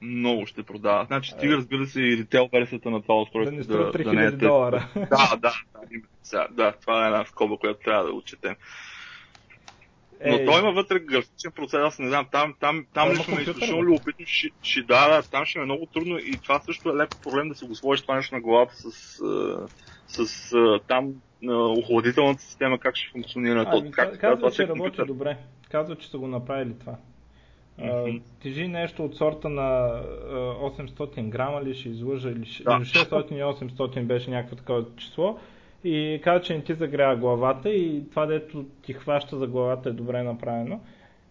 Много ще продава. Значи стига, разбира се, и ритейл версията на това устройство. Да не да, да не е долара. Да, да, да, да, това е една скоба, която трябва да отчетем. Но той има вътре графичен процес, аз не знам, там, там, там лично ме изключително любопитно, ще, ще да, да, там ще е много трудно и това също е леко проблем да се го сложиш това нещо на главата с, с, с там охладителната система, как ще функционира. А, то, как, казва, че работи добре. Казва, че са го направили това. Mm-hmm. тежи нещо от сорта на 800 грама ли ще излъжа или да. 600 и 800 беше някакво такова число и каза, че не ти загрява главата и това, дето ти хваща за главата е добре направено.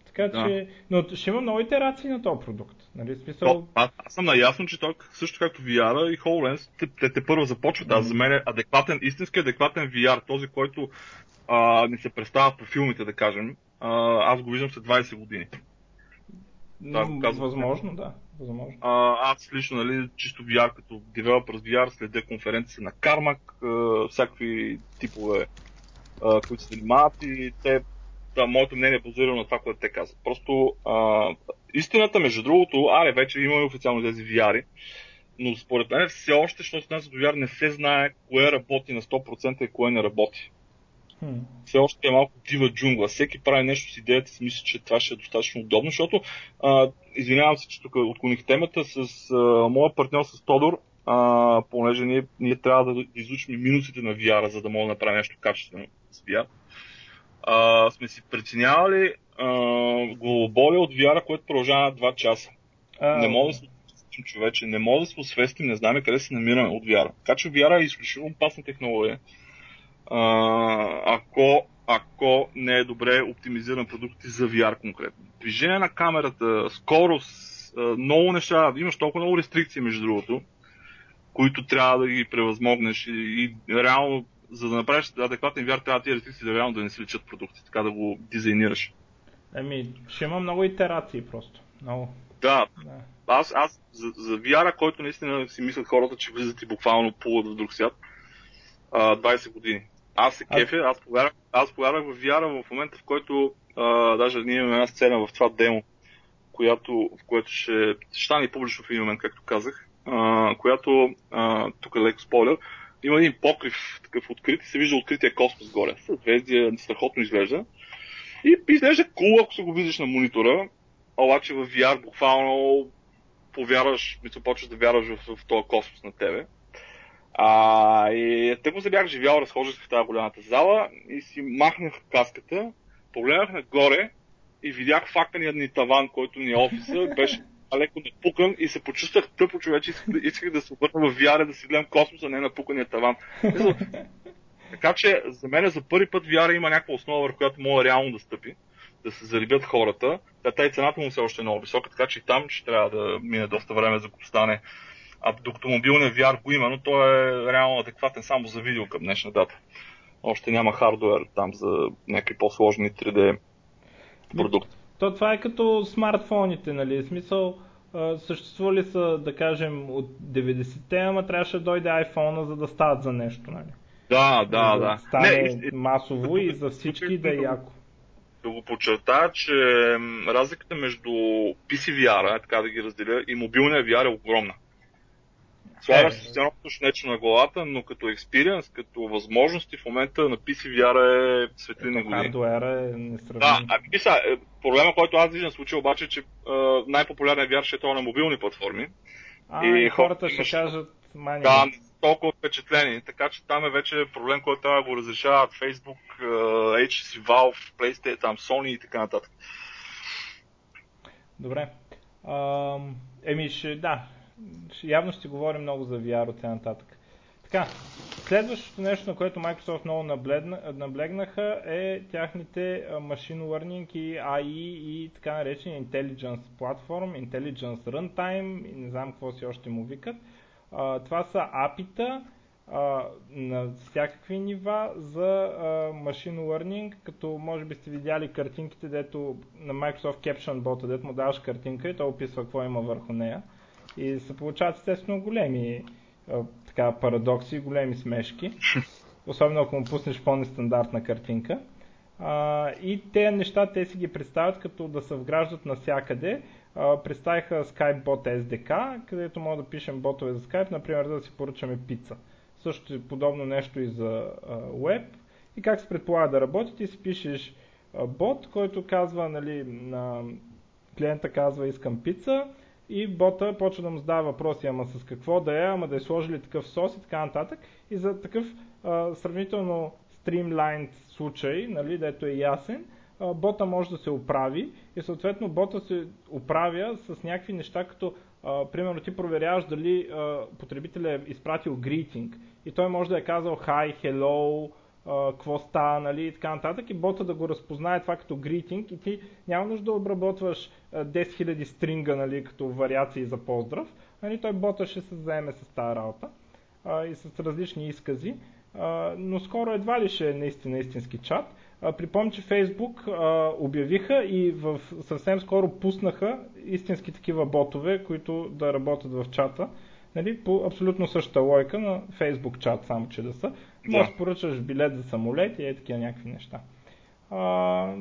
Така да. че, но ще има много итерации на този продукт. Нали? Смисъл... То, аз, аз съм наясно, че той също както VR и HoloLens, те, те, те първо започват. Аз за мен е адекватен, истински адекватен VR, този, който а, ни се представя по филмите, да кажем, а, аз го виждам след 20 години. Да, казвам, възможно, да. Възможно. А, аз лично, нали, чисто VR, като девелопер с VR, следя конференции на Кармак, всякакви типове, а, които се занимават и те, да, моето мнение е базирано на това, което те казват. Просто а, истината, между другото, аре, вече имаме официално тези VR, но според мен все още, защото нас до VR, не се знае кое работи на 100% и кое не работи. Hmm. Все още е малко дива джунгла. Всеки прави нещо с идеята си, мисля, че това ще е достатъчно удобно, защото, а, извинявам се, че тук отклоних темата, с а, моя партньор с Тодор, а, понеже ние, ние трябва да изучим минусите на VR, за да мога да направим нещо качествено с VR. А, сме си преценявали главоболие от VR, което продължава 2 часа. А, не мога да се човече, не мога да се освестим, не знаме къде се намираме от VR. Така че VR е изключително опасна технология ако, ако не е добре оптимизиран продукт за VR конкретно. Движение на камерата, скорост, много неща, имаш толкова много рестрикции между другото, които трябва да ги превъзмогнеш и, и реално, за да направиш адекватен VR, трябва тези рестрикции да реално да не си личат продукти, така да го дизайнираш. Еми, ще има много итерации просто. Много. Да. да. Аз, аз за, за VR, който наистина си мислят хората, че влизат и буквално плуват в друг свят, 20 години. Аз се кефя, аз повярвах, аз повярвах в VR в момента, в който а, даже ние имаме една сцена в това демо, която, в което ще, ще стане публично в един момент, както казах, а, която, а, тук е леко спойлер, има един покрив такъв открит и се вижда открития космос горе. Съзвездие страхотно изглежда. И изглежда cool, ако се го видиш на монитора, обаче в VR буквално повярваш, мисля, почваш да вярваш в, в този космос на тебе. А, и тъкмо се бях живял, разхождах в тази голямата зала и си махнах каската, погледнах нагоре и видях факания ни таван, който ни е офиса, [LAUGHS] беше леко напукан и се почувствах тъпо човече, исках да се обърна в вяра, да си гледам космоса, не напукания таван. Така че за мен за първи път вяра има някаква основа, върху която мога реално да стъпи, да се зарибят хората. Та и цената му все още е много висока, така че и там ще трябва да мине доста време за да стане а докато мобилният VR го има, но той е реално адекватен само за видео към днешна дата. Още няма хардуер там за някакви по-сложни 3D продукти. То това е като смартфоните, нали? В смисъл, съществували са, да кажем, от 90-те, ама трябваше да дойде iPhone, за да стават за нещо, нали? Да, да, за да. Стане Не, масово и за всички да е яко. Да го подчертая, че разликата между PC VR, така да ги разделя, и мобилния VR е огромна. Слагаш е, си нещо нещо на главата, но като експириенс, като възможности в момента на PC VR е светлина години. Хардуера е несравним. Да, а виж са, е, проблема, който аз виждам в случая обаче, е, че най-популярният VR ще е това на мобилни платформи. А, и, и хората ще кажат, мани. Да, толкова впечатлени, така че там е вече проблем, който трябва да го разрешават Facebook, HTC Valve, PlayStation, там Sony и така нататък. Добре. А, еми, ще, да, явно ще говорим много за VR от нататък. Така, следващото нещо, на което Microsoft много наблегнаха е тяхните Machine Learning и AI и така наречен Intelligence Platform, Intelligence Runtime не знам какво си още му викат. Това са апита на всякакви нива за Machine Learning, като може би сте видяли картинките, дето на Microsoft Caption Bot, дето му даваш картинка и той описва какво има върху нея. И се получават естествено големи така, парадокси, големи смешки. Особено ако му пуснеш по-нестандартна картинка. А, и те неща, те си ги представят като да се вграждат навсякъде. А, представиха SkypeBot SDK, където може да пишем ботове за Skype, например да си поръчаме пица. Също е подобно нещо и за а, Web. И как се предполага да работи, ти си пишеш бот, който казва, нали, на клиента казва искам пица, и бота почва да му задава въпроси, ама с какво да е, ама да е сложили такъв сос и така нататък. И за такъв а, сравнително стримлайн случай, нали, дето е ясен, а, бота може да се оправи и съответно бота се оправя с някакви неща, като а, примерно ти проверяваш дали а, потребителя е изпратил greeting и той може да е казал hi, hello, какво става, нали, и така нататък, и бота да го разпознае това като greeting и ти няма нужда да обработваш 10 000 стринга, нали, като вариации за поздрав, нали, той бота ще се заеме с тази работа а, и с различни изкази, а, но скоро едва ли ще е наистина истински чат. Припомня, че а, обявиха и в съвсем скоро пуснаха истински такива ботове, които да работят в чата нали, по абсолютно същата лойка на Facebook чат, само че да са. Може да поръчаш билет за самолет и е такива някакви неща. А,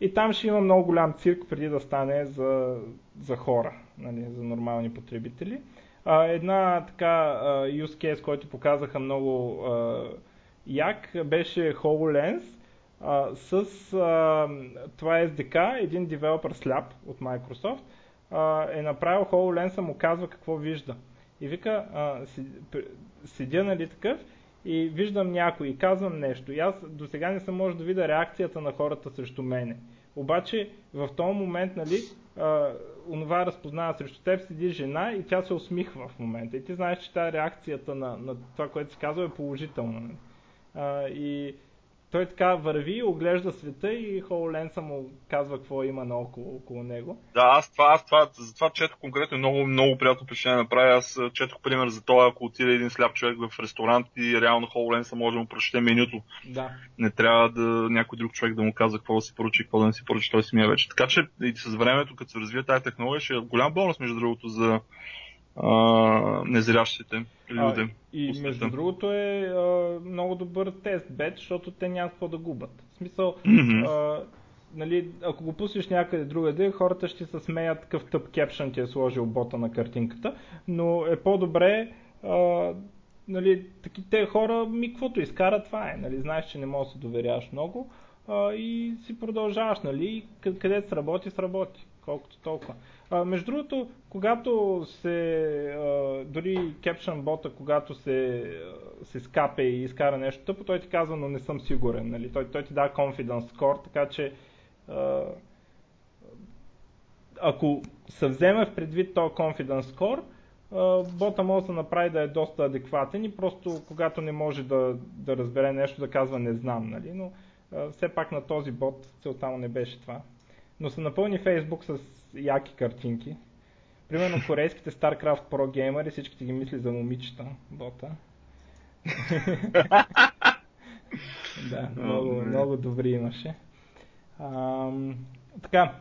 и там ще има много голям цирк преди да стане за, за хора, нали, за нормални потребители. А, една така use case, който показаха много uh, як, беше HoloLens uh, с uh, това SDK, един девелопър сляп от Microsoft uh, е направил HoloLens, му казва какво вижда. И вика, а, седя нали такъв и виждам някой и казвам нещо. И аз до сега не съм може да видя реакцията на хората срещу мене. Обаче в този момент, нали, а, онова разпознава срещу теб, седи жена и тя се усмихва в момента. И ти знаеш, че тази реакцията на, на това, което се казва е положителна. Нали. А, и той така върви, оглежда света и HoloLens му казва какво има наоколо около него. Да, аз това, аз това, за това четох конкретно много, много приятно впечатление направя. Аз четох пример за това, ако отиде един сляп човек в ресторант и реално HoloLens може да му прочете менюто. Да. Не трябва да някой друг човек да му казва какво да си поръчи, какво да не си поръчи, той ми е вече. Така че и с времето, като се развие тази технология, ще е голям бонус, между другото, за а, незрящите люди. И между другото е а, много добър тест бет, защото те няма какво да губят. В смисъл, mm-hmm. а, нали, ако го пуснеш някъде другаде, хората ще се смеят какъв тъп кепшън ти е сложил бота на картинката, но е по-добре а, нали, таки, те хора ми каквото изкарат, това е. Нали, знаеш, че не можеш да се доверяваш много а, и си продължаваш, нали, къде сработи, сработи, колкото толкова. А, между другото, когато се, а, дори Caption бота, когато се, се скапе и изкара нещо тъпо, той ти казва, но не съм сигурен. Нали? Той, той ти дава confidence score, така че а, ако се вземе в предвид този confidence score, бота може да направи да е доста адекватен и просто когато не може да, да разбере нещо, да казва не знам. Нали? Но а, все пак на този бот целта му не беше това. Но се напълни Facebook с яки картинки. Примерно [LAUGHS] корейските StarCraft Pro геймери, всичките ги мисли за момичета, бота. [LAUGHS] Да, много, много добри имаше. А, така,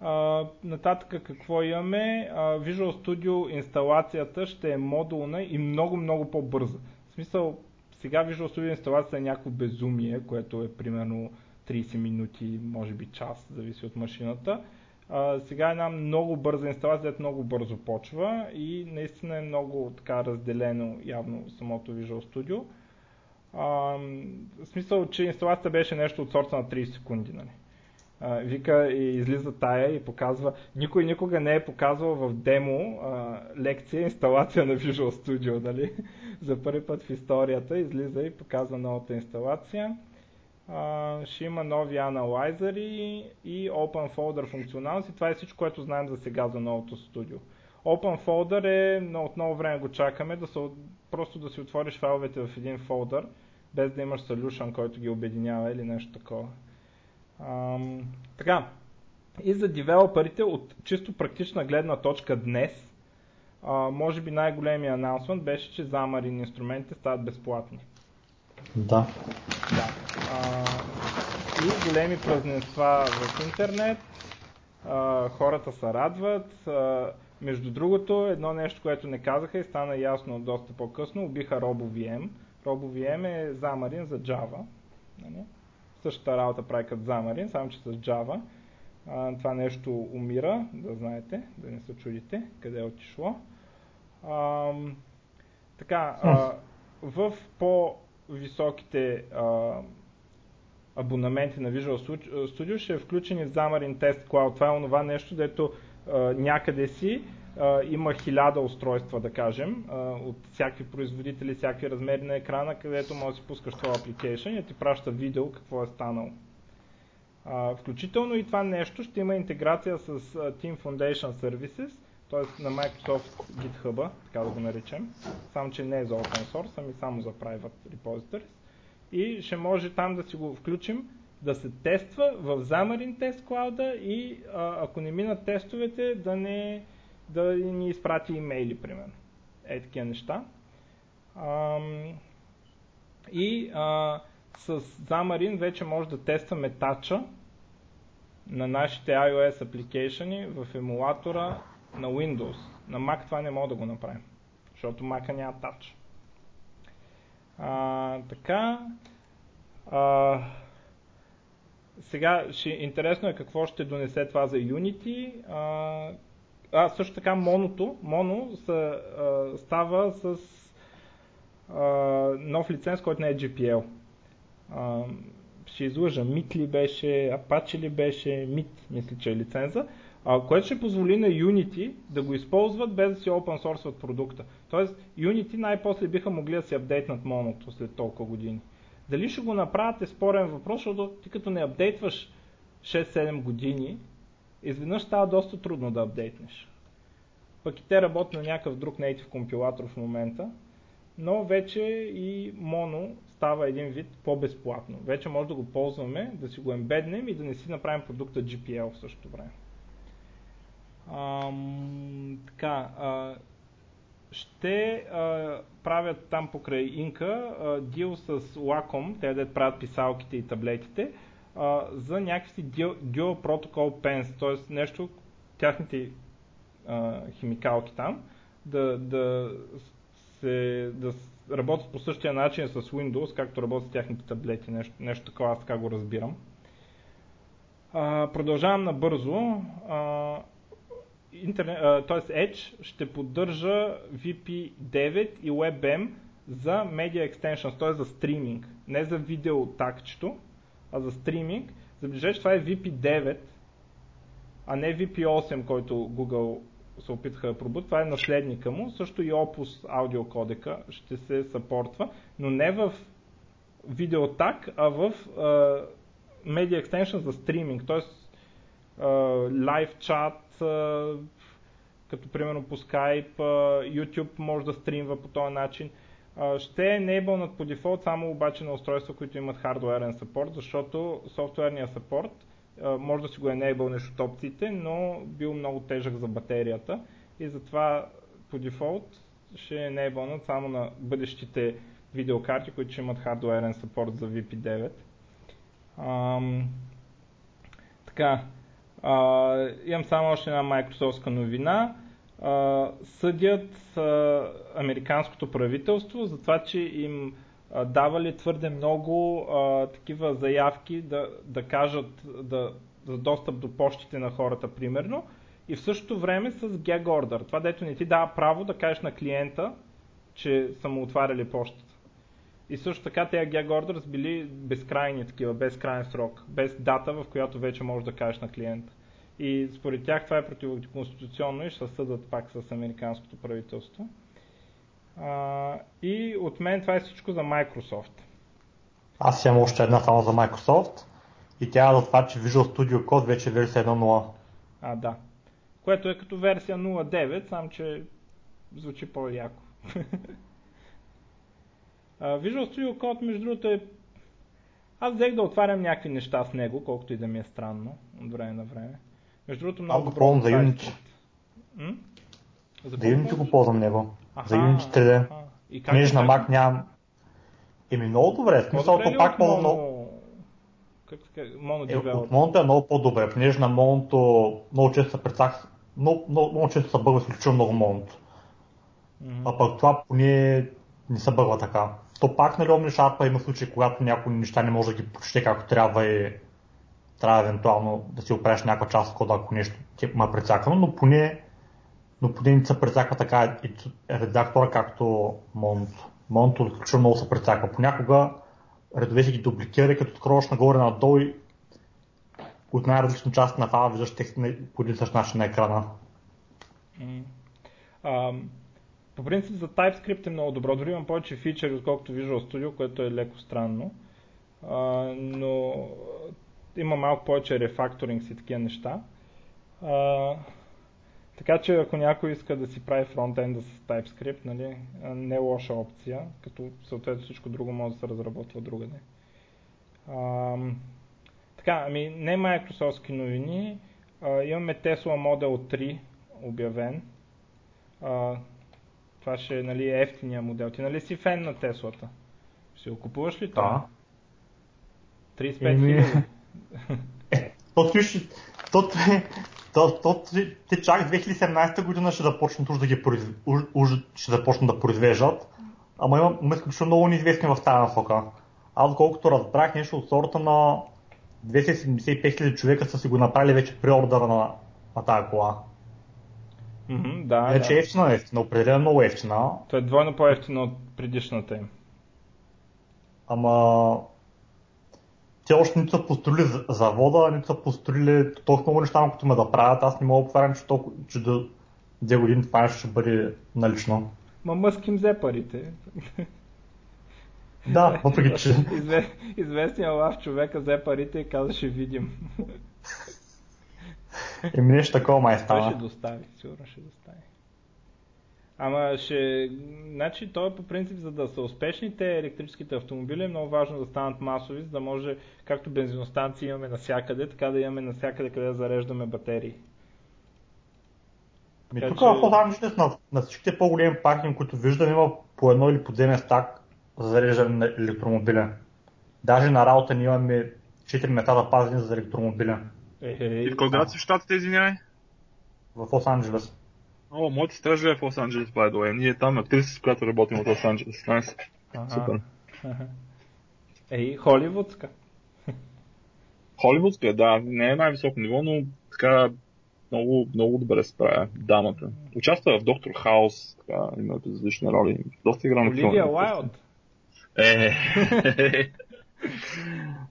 а, нататък какво имаме? А, Visual Studio инсталацията ще е модулна и много, много по-бърза. В смисъл, сега Visual Studio инсталацията е някакво безумие, което е примерно 30 минути, може би час, зависи от машината. А, сега е една много бърза инсталация, много бързо почва и наистина е много така разделено явно самото Visual Studio. А, в смисъл, че инсталацията беше нещо от сорта на 30 секунди. Нали? А, вика и излиза тая и показва. Никой никога не е показвал в демо а, лекция инсталация на Visual Studio. Нали? [LAUGHS] За първи път в историята излиза и показва новата инсталация ще има нови аналайзери и Open Folder функционалност и това е всичко, което знаем за сега за новото студио. Open Folder е, но от много време го чакаме, да се, просто да си отвориш файловете в един фолдър, без да имаш solution, който ги обединява или нещо такова. Ам, така, и за девелоперите от чисто практична гледна точка днес, а, може би най-големия анонсмент беше, че Xamarin инструментите стават безплатни. Да. Да. А, и големи празненства в интернет. А, хората се радват. А, между другото, едно нещо, което не казаха и стана ясно доста по-късно, убиха RoboVM. RoboVM е Xamarin за Java. Нали? Същата работа прави като Xamarin, само че с Java. А, това нещо умира, да знаете, да не се чудите къде е отишло. А, така, а, в по високите а, абонаменти на Visual Studio ще е включени Xamarin Test Cloud. Това е онова нещо, дето а, някъде си а, има хиляда устройства, да кажем, от всякакви производители, всякакви размери на екрана, където може да си пускаш това application и ти праща видео какво е станало. Включително и това нещо ще има интеграция с Team Foundation Services, т.е. на Microsoft GitHub, така да го наречем, само че не е за open source, ами само за private repositories. И ще може там да си го включим, да се тества в Xamarin Test Cloud и ако не минат тестовете, да, не, да ни изпрати имейли, примерно. Е такива неща. И а, с Xamarin вече може да тестваме тача на нашите iOS application в емулатора на Windows. На Mac това не мога да го направим, защото Mac няма Touch. А, така, а, сега ще, интересно е какво ще донесе това за Unity. А, а също така моното, моно са, а, става с а, нов лиценз, който не е GPL. А, ще излъжа, MIT ли беше, Apache ли беше, MIT, мисля, че е лиценза което ще позволи на Unity да го използват без да си open source продукта. Тоест Unity най-после биха могли да си апдейтнат моното след толкова години. Дали ще го направят е спорен въпрос, защото ти като не апдейтваш 6-7 години, изведнъж става доста трудно да апдейтнеш. Пък и те работят на някакъв друг native компилатор в момента, но вече и моно става един вид по-безплатно. Вече може да го ползваме, да си го ембеднем и да не си направим продукта GPL в същото време. Така, а, ще а, правят там покрай Инка дил с Wacom, те да правят писалките и таблетите, а, за някакви Dual Protocol Pens, т.е. нещо, тяхните а, химикалки там, да, да, се, да работят по същия начин с Windows, както работят с тяхните таблети, нещо, нещо такова, аз така го разбирам. А, продължавам набързо. А, интернет, т.е. Edge ще поддържа VP9 и WebM за Media Extensions, т.е. за стриминг. Не за видео такчето, а за стриминг. Забележете, това е VP9, а не VP8, който Google се опитаха да пробут. Това е наследника му. Също и Opus аудиокодека ще се съпортва, но не в видеотак, а в uh, Media Extension за стриминг. Т.е лайв чат, като примерно по Skype, YouTube може да стримва по този начин. Ще е enablenат по дефолт само обаче на устройства, които имат хардуерен support, защото софтуерният support може да си го enablenеш от опциите, но бил много тежък за батерията и затова по дефолт ще е enablenат само на бъдещите видеокарти, които ще имат хардуерен support за VP9. Ам, така, имам само още една Microsoft новина. А, съдят а, американското правителство за това, че им а, давали твърде много а, такива заявки да, да кажат да, за достъп до почтите на хората, примерно, и в същото време с gag order. Това, дето не ти дава право да кажеш на клиента, че са му отваряли почтата. И също така тези gag orders били безкрайни такива, без крайен срок, без дата, в която вече можеш да кажеш на клиента. И според тях това е противоконституционно и ще съдат пак с американското правителство. А, и от мен това е всичко за Microsoft. Аз имам още една само за Microsoft и тя е за това, че Visual Studio Code вече е версия 1.0. А, да. Което е като версия 0.9, само че звучи по-яко. [LAUGHS] Visual Studio Code, между другото, е... Аз взех да отварям някакви неща с него, колкото и да ми е странно от време на време. Между другото, много добро. Аз го за Unity. За, Unity го ползвам него. Аха, за Unity 3D. Аха. И как Понеже на Mac нямам... Еми много добре, в смисъл то пак ползвам много... Как, как, моно е, от моното е много по-добре, понеже на моното много често се предсах, много, много, много често се бъгва изключително много моното. Mm-hmm. А пък това поне не се бъгва така. То пак нали Omni Sharp има случаи, когато някои неща не може да ги прочете както трябва и трябва евентуално да си оправиш някаква част от кода, ако нещо ти ма прецакано, но поне, но поне не се прецаква така и редактора, както Монто. Монто изключително много се прецаква. Понякога редове си ги дубликира, като скролваш нагоре надолу и от най-различни части на файла виждаш текст по един същ начин на екрана. Mm. Um, по принцип за TypeScript е много добро. Дори имам повече фичери, отколкото Visual Studio, което е леко странно. Uh, но има малко повече рефакторинг и такива неща. Uh, така че ако някой иска да си прави фронтенда с TypeScript, нали, не е лоша опция, като съответно всичко друго може да се разработва другаде. Така, ами не Microsoftски новини. Uh, имаме Tesla Model 3 обявен. Uh, това ще е нали, ефтиния модел. Ти нали си фен на Теслата? Ще го купуваш ли това? Да. 35 хиляди. Е, то, то, то, то, те чак 2017 година ще започнат уж да ги произ... уж, уж ще започнат да произвеждат. Ама има, има изключително много неизвестни в тази насока. Аз колкото разбрах нещо от сорта на 275 000 човека са си го направили вече преордъра на, на тази кола. Mm-hmm, да, Вече да. е ефтина, ефтина, определено много ефтина. Това е двойно по-ефтина от предишната им. Ама те още нито са построили завода, нито са построили толкова много неща, като ме да правят. Аз не мога да повярвам, че, толкова, че до две години това ще бъде налично. Ма Мъск им взе парите. Да, въпреки че. Изве, известният лав човека взе парите и каза, ще видим. Еми нещо такова май става. Ще достави, сигурно ще достави. Ама ще... Значи, то е по принцип, за да са успешни те електрическите автомобили, е много важно да станат масови, за да може, както бензиностанции имаме навсякъде, така да имаме навсякъде къде да зареждаме батерии. Ми тук че... в Лос на, на всичките по-големи паркинги, които виждам, има по едно или по две места за зареждане на електромобиля. Даже на работа ние имаме 4 места да пазени за електромобиля. Е, е, и в кой град си в щатите, извинявай? В Лос Анджелес. О, моята сестра живее в Лос Анджелес, by the way. Ние там актриса, с която работим от Лос Анджелес. Найс. Супер. Ей, холивудска. Холивудска, да. Не е най-високо ниво, но така много, много добре справя дамата. Участва в Доктор Хаус, така, има различни роли. Доста игра на Оливия Уайлд. Е,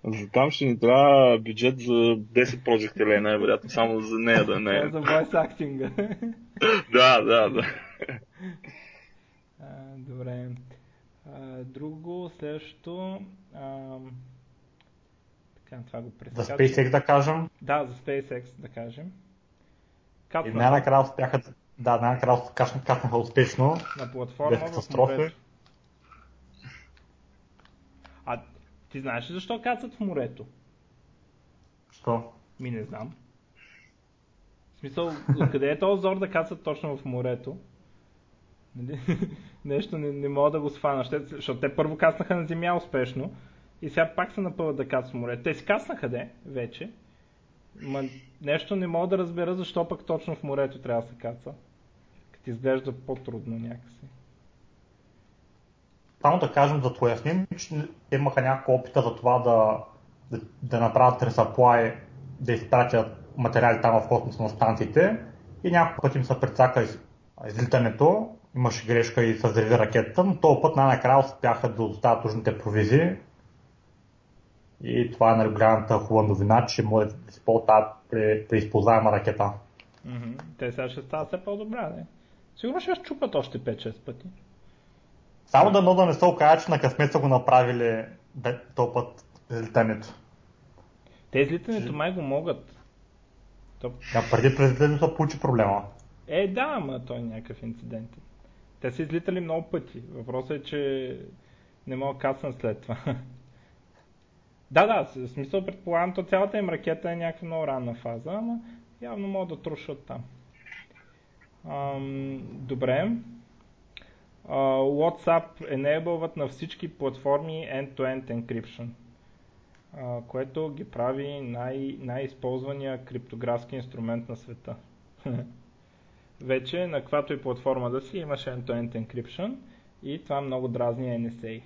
за там ще ни трябва бюджет за 10 прожекти ли най-вероятно, само за нея да не е. за voice актинга. да, да, да. А, добре. А, друго, следващото. А, така, това го прескачам. За SpaceX да кажем? Да, за SpaceX да кажем. Капна. И най-накрая успяха да, най-накрая каснаха успешно. На платформа в морето. А ти знаеш ли защо кацат в морето? Що? Ми не знам. В смисъл, къде е този зор да кацат точно в морето? Нали? [LAUGHS] Нещо не, не мога да го схвана, защото те първо кацнаха на земя успешно и сега пак се напъват да кацат в море. Те си кацнаха де, вече. Ма нещо не мога да разбера защо пък точно в морето трябва да се каца. Като изглежда по-трудно някакси. Само да кажем, да поясним, че имаха няколко опита за това да, да, да направят ресаплай, да изпратят материали там в космоса на станциите и няколко пъти им се прецака из, излитането, имаше грешка и се взриви ракетата, но този път най-накрая успяха да доставят нужните провизии и това е нали, голямата хубава новина, че може да се ползват при, при ракета. Те сега ще стават все по-добре, не? Сигурно ще щупат още 5-6 пъти. Само да но да не се окаже, че на късмет са го направили този път излитането. Те излитането май го могат. То... Да, преди президентът получи проблема. Е, да, ама той е някакъв инцидент. Те са излитали много пъти. Въпросът е, че не мога кацна след това. [LAUGHS] да, да, в смисъл предполагам, то цялата им ракета е някаква много ранна фаза, ама явно могат да трушат там. Ам, добре. WhatsApp enableват на всички платформи end-to-end encryption, което ги прави най- най-използвания криптографски инструмент на света. [LAUGHS] Вече на каквато и платформа да си имаш end-to-end encryption и това много дразни NSA.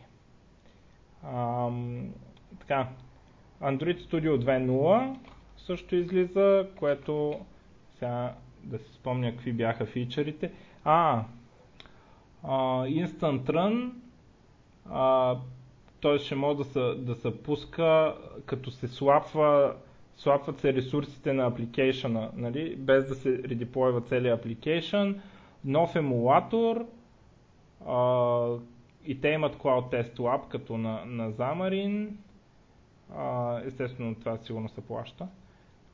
Um, така, Android Studio 2.0 също излиза, което сега да си спомня какви бяха фичерите. А, Instant Run, той ще може да се, да се пуска като се слапва, слапват се ресурсите на апликейшена, нали? без да се редеплойва целият апликейшн. Нов емулатор uh, и те имат Cloud Test Lab като на, на Xamarin. Uh, естествено това сигурно се плаща.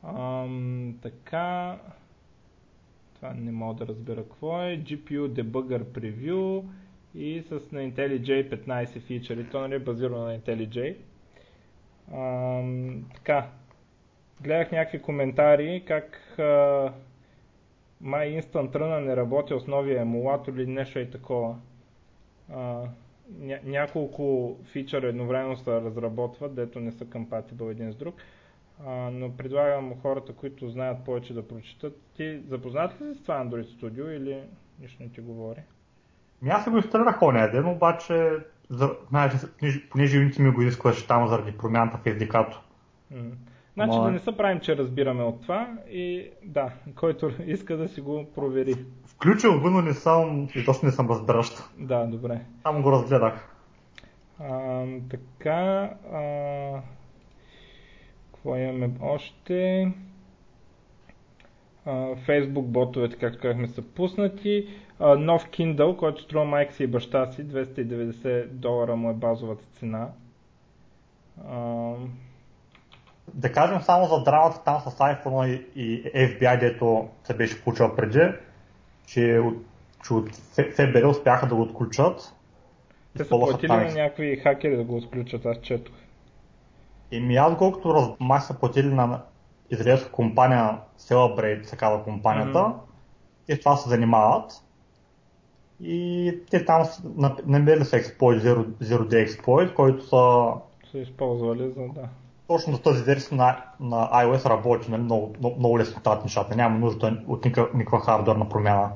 Um, така, това не мога да разбера какво е. GPU Debugger Preview и с на IntelliJ 15 фичъри. То нали е базирано на IntelliJ. Ам, така, гледах някакви коментари как а, май Instant Run не работил с новия емулатор или нещо и такова. А, ня- няколко фичъра едновременно се разработват, дето не са compatible един с друг. А, но предлагам хората, които знаят повече да прочитат. Ти запознат ли си с това Android Studio или нищо не ти говори? Ми аз го изтърнах оня ден, обаче за, знаеш, понеже Unity ми го искаш там заради промяната в SDK-то. М- Значи Ама... да не се правим, че разбираме от това и да, който [LAUGHS] иска да си го провери. Включил го, но не съм и точно не съм разбиращ. Да, добре. Само го разгледах. А, така, а, какво имаме още? Facebook ботовете, както казахме, са пуснати. Uh, нов Kindle, който струва майка си и баща си, 290 долара му е базовата цена. Да кажем само за драмата там с iPhone и FBI, дето се беше получил преди, че от, че от ФБР успяха да го отключат. Те са платили на някакви хакери да го отключат, аз четох. Еми аз колкото размах са платили на израелска компания Celebrate, такава компанията, mm-hmm. и това се занимават. И те там намерили са Exploit, Zero, Zero Day Exploit, който са... Са използвали за да. Точно за тази версия на, на iOS работи, нали, много, много, много лесно стават нещата. Няма нужда от никаква, никаква хардверна промяна.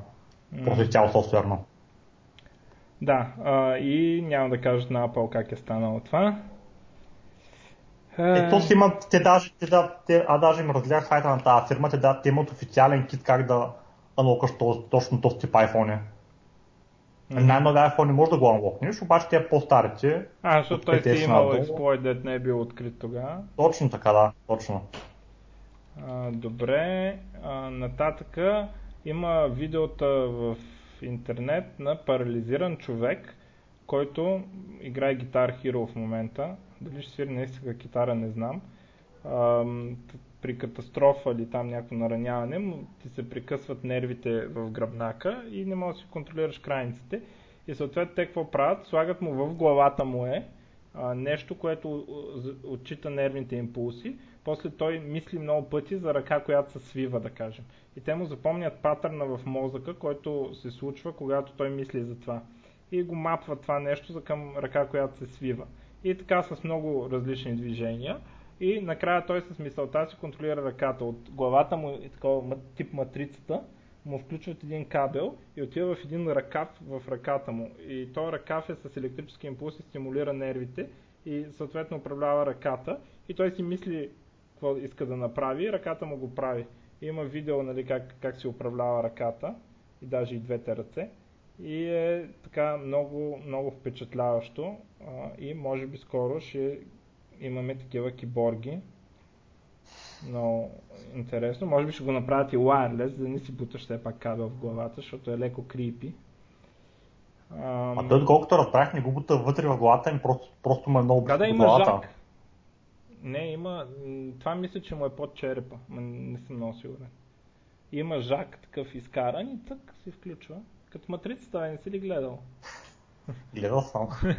Mm. Просто е цяло софтуерно. Да, а, и няма да кажат на Apple как е станало това. Е, то си имат, те даже, те, да, те, а даже им разгледах сайта на тази фирма, те, да, те имат официален кит как да анлокаш точно този тип iPhone. Mm-hmm. Най-новия iPhone не може да го анлокнеш, обаче те по-старите. А, защото той си имал експлойт, дет не е бил открит тогава. Точно така, да, точно. А, добре, а, нататъка има видеота в интернет на парализиран човек, който играе Guitar Hero в момента дали ще свири наистина китара, не знам. При катастрофа или там някакво нараняване, ти се прекъсват нервите в гръбнака и не можеш да си контролираш крайниците. И съответно те какво правят? Слагат му в главата му е нещо, което отчита нервните импулси. После той мисли много пъти за ръка, която се свива, да кажем. И те му запомнят патърна в мозъка, който се случва, когато той мисли за това. И го мапва това нещо за към ръка, която се свива и така с много различни движения. И накрая той с мисълта си контролира ръката. От главата му такова тип матрицата, му включват един кабел и отива в един ръкав в ръката му. И този ръкав е с електрически импулс и стимулира нервите и съответно управлява ръката. И той си мисли какво иска да направи и ръката му го прави. Има видео нали, как, как си управлява ръката и даже и двете ръце. И е така много, много впечатляващо а, и може би скоро ще имаме такива киборги. Много интересно. Може би ще го направят и wireless, за да не си буташ все пак кабел в главата, защото е леко крипи. А той, колкото разбрах, не го бута вътре в главата им, просто, просто му е много да, да има главата. жак. Не, има... Това мисля, че му е под черепа, но не съм много сигурен. Има жак такъв изкаран и тък се включва. Като матрицата, не си ли гледал? Гледал съм. [LAUGHS]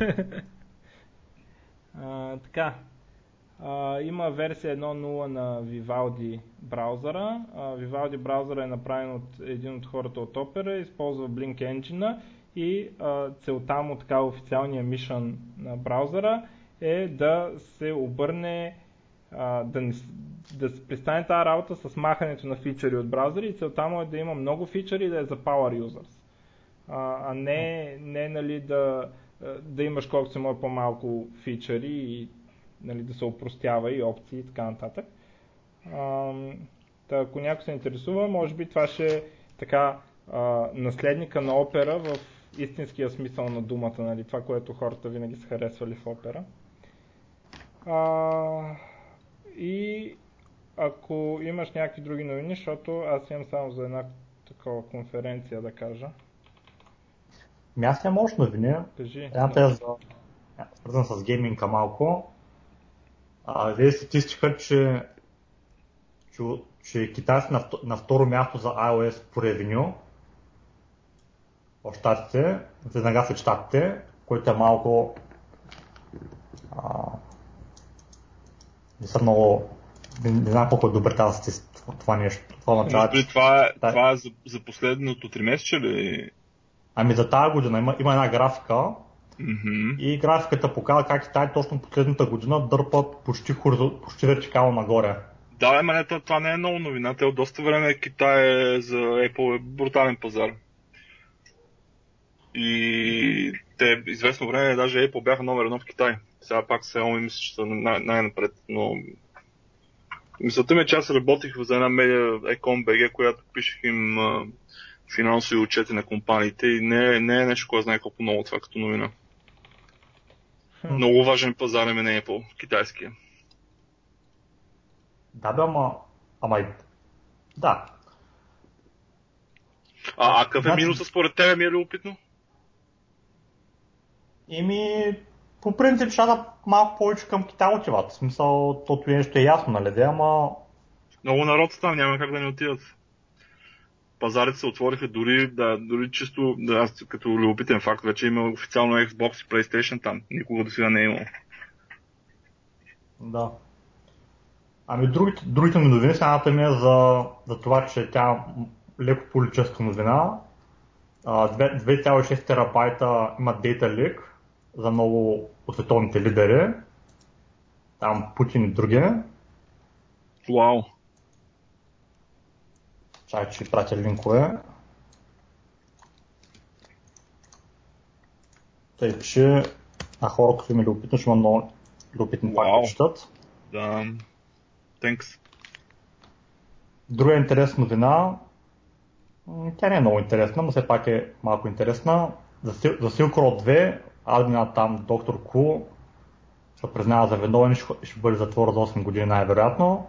а, така. А, има версия 1.0 на Vivaldi браузъра. А, Vivaldi браузъра е направен от един от хората от Opera, използва Blink Engine и а, целта му, така официалния мишън на браузъра е да се обърне а, да, не, да престане тази работа с махането на фичъри от браузъри и целта му е да има много фичъри и да е за power users. А, а не, не нали, да, да имаш колкото се може по-малко фичъри и нали, да се опростява и опции и така нататък. А, та, ако някой се интересува, може би това ще е така а, наследника на опера в истинския смисъл на думата, нали, това, което хората винаги са харесвали в опера. А, и ако имаш някакви други новини, защото аз имам само за една такова конференция да кажа. Ми аз нямам още новини. Кажи. Едната е за... свързан с гейминга малко. А, вие статистика, че, че, че Китай са на, на второ място за iOS по ревеню в щатите, веднага след щатите, което е малко а, не съм много не, не знам колко е добре тази това нещо. Това че... Това е, да. това е за, за последното три месеца ли? Ами за тази година има, има една графика mm-hmm. и графиката показва как Китай точно последната година дърпат почти, почти вертикално нагоре. Да, ама не, това не е много новина. Те от доста време Китай е за Apple е брутален пазар. И те известно време даже Apple бяха номер едно в Китай. Сега пак Xiaomi мисля, че са най- най-напред, но мисълта ми е, че аз работих за една медиа Ecom.bg, която пишех им финансови отчети на компаниите и не, е, не е нещо, което знае колко много това като новина. Много важен пазар е на Apple, китайския. Да, бе, ама... Ама и... Да. А, а какъв е значи... минуса според тебе, ми е любопитно? Еми, по принцип да малко повече към Китай отиват. В смисъл, тото нещо е ясно, нали, ама... Много народ там, няма как да не отидат. Пазарите се отвориха дори, да, дори чисто, да, аз като любопитен факт, вече има официално Xbox и PlayStation там. Никога до сега не е имало. Да. Ами другите, другите ми новини, едната ми е за, за това, че тя леко политическа новина. 2,6 терабайта има Data Leak, за много от световните лидери. Там Путин и други. Вау. Чай, че пратя линкове. Тъй, че на хора, които ми любопитно, ще има много любопитни пак да четат. Да. Thanks. Друга интересна новина, тя не е много интересна, но все пак е малко интересна. За, за Silk Road 2 админа там, доктор Ку, се признава за виновен и ще бъде затвор за 8 години най-вероятно.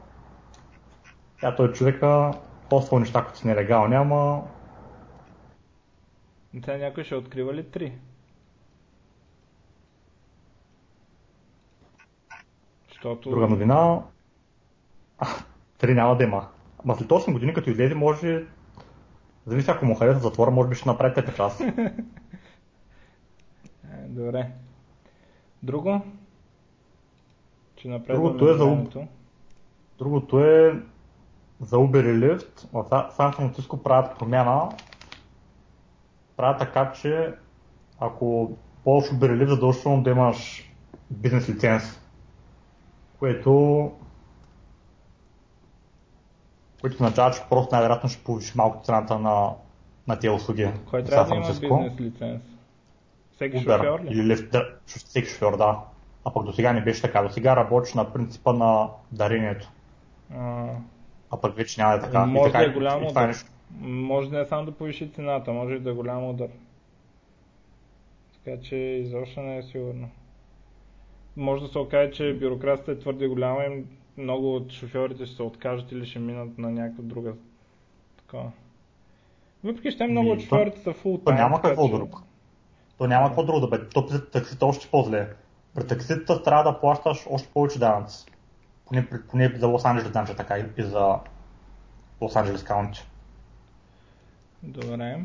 Тя той човека поства неща, които са нелегални, ама... Тя някой ще открива ли три? Защото... Друга новина... А, три няма да има. Ама след 8 години, като излезе, може... Зависи ако му хареса затвора, може би ще направи пета част. [LAUGHS] Добре. Друго? Че Другото е, за, Другото е за Uber и Lyft. В Сан Франциско правят промяна. Правят така, че ако ползваш Uber и Lyft, задължително да имаш бизнес лиценз, което което означава, че просто най-вероятно ще повиши малко цената на, на тези услуги. Кой трябва да има бизнес лиценз? Всеки Uber, шофьор ли? Или лифт, да, всеки шофьор, да. А пък до сега не беше така. До сега работиш на принципа на дарението. А, а пък вече няма да е така. Може така, да е това е нещо. Може не е само да повиши цената, може да е голям удар. Така че изобщо не е сигурно. Може да се окаже, че бюрокрацията е твърде голяма и много от шофьорите ще се откажат или ще минат на някаква друга такова. Въпреки, че много от шофьорите са time. То няма какво че... друго. То няма какво друго да бе. То при таксите още по-зле. При таксите трябва да плащаш още повече данъци. Поне, поне за Лос Анджелес значи така и за Лос Анджелес Каунти. Добре.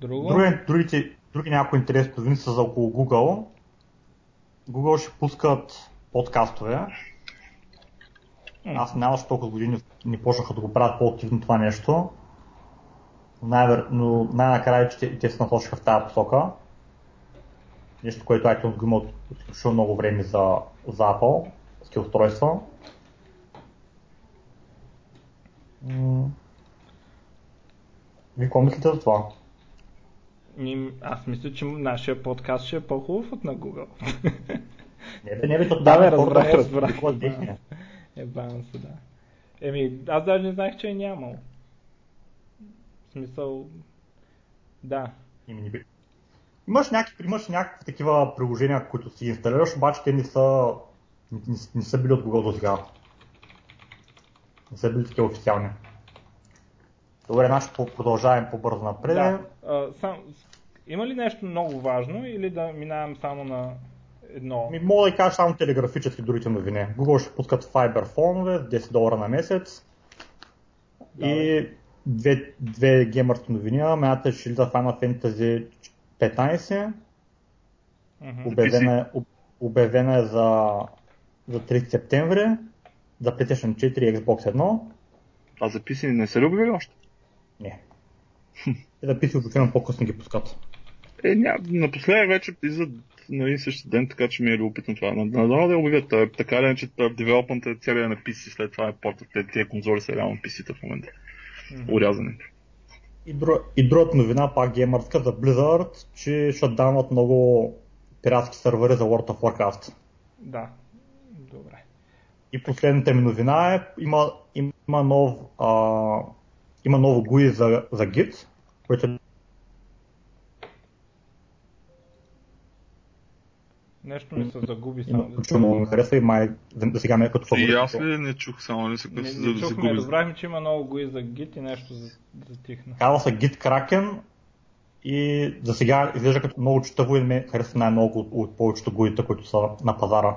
Друго? Други, другите, други някои интересни новини са за около Google. Google ще пускат подкастове. Аз няма толкова години не почнаха да го правят по-активно това нещо. Най- но най-накрая че те, се насочиха в тази посока. Нещо, което iTunes го има от много време за, за Apple, такива устройства. Вие какво мислите за това? Аз мисля, че нашия подкаст ще е по-хубав от на Google. Не, бе, не, бе, [LAUGHS] да, бе, разбрах, разбрах. Е, [LAUGHS] бавам се, да. Еми, аз даже не знаех, че е нямал. В смисъл, да. Еми, не би. Имаш някакви, имаш някакви такива приложения, които си инсталираш, обаче те не са, не, не са били от Google до сега. Не са били такива официални. Добре, значи продължаваме по-бързо напред. Да. А, сам, има ли нещо много важно или да минавам само на едно? Ми, мога да кажа само телеграфически другите новини. Google ще пускат Fiber фонове 10 долара на месец. Да, и две, две геймърски новини. Мята ще за Final Fantasy 15. Mm-hmm. Обявена, е, обявена е за, за 30 септември. За PlayStation 4 и Xbox 1. А за PC не са ли обявили още? Не. [LAUGHS] Те да PC обикновено по-късно ги пускат. Е, ня, напоследък вече излизат на един същи ден, така че ми е любопитно това. Надолу да обявят, така ли, че девелопмент е целият на PC, след това е портът, тези конзоли са реално PC-та в момента. Mm-hmm. Урязани. И, дру, и другата новина, пак геймърска за Blizzard, че ще дават много пиратски сървъри за World of Warcraft. Да, добре. И последната ми новина е, има, има нов, а, има ново GUI за, за Git, което е Нещо ми се загуби само. Включително му харесва и май за сега ме е като фаворит. И аз ли не чух, само не се не, не, не чухме, разбрахме, че има много GUI за Git и нещо за, затихна. Казва се Git Kraken и за сега изглежда като много читаво и ме харесва най-много от, от повечето GUI-та, които са на пазара.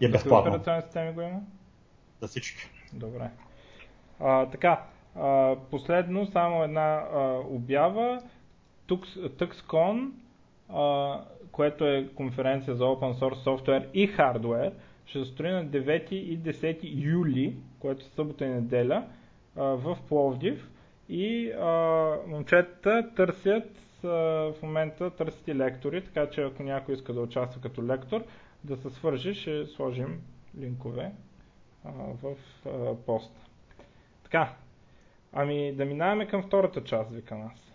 И е безплатно. За операционни системи го има? За всички. Добре. А, така, а, последно само една а, обява. TuxCon, а, което е конференция за open source софтуер и хардвер, ще се строи на 9 и 10 юли, което е събота и неделя, в Пловдив. И а, момчетата търсят а, в момента търсят и лектори, така че ако някой иска да участва като лектор, да се свържи, ще сложим линкове а, в а, поста. Така, ами да минаваме към втората част, вика нас.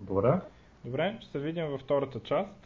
Добре. Добре, ще се видим във втората част.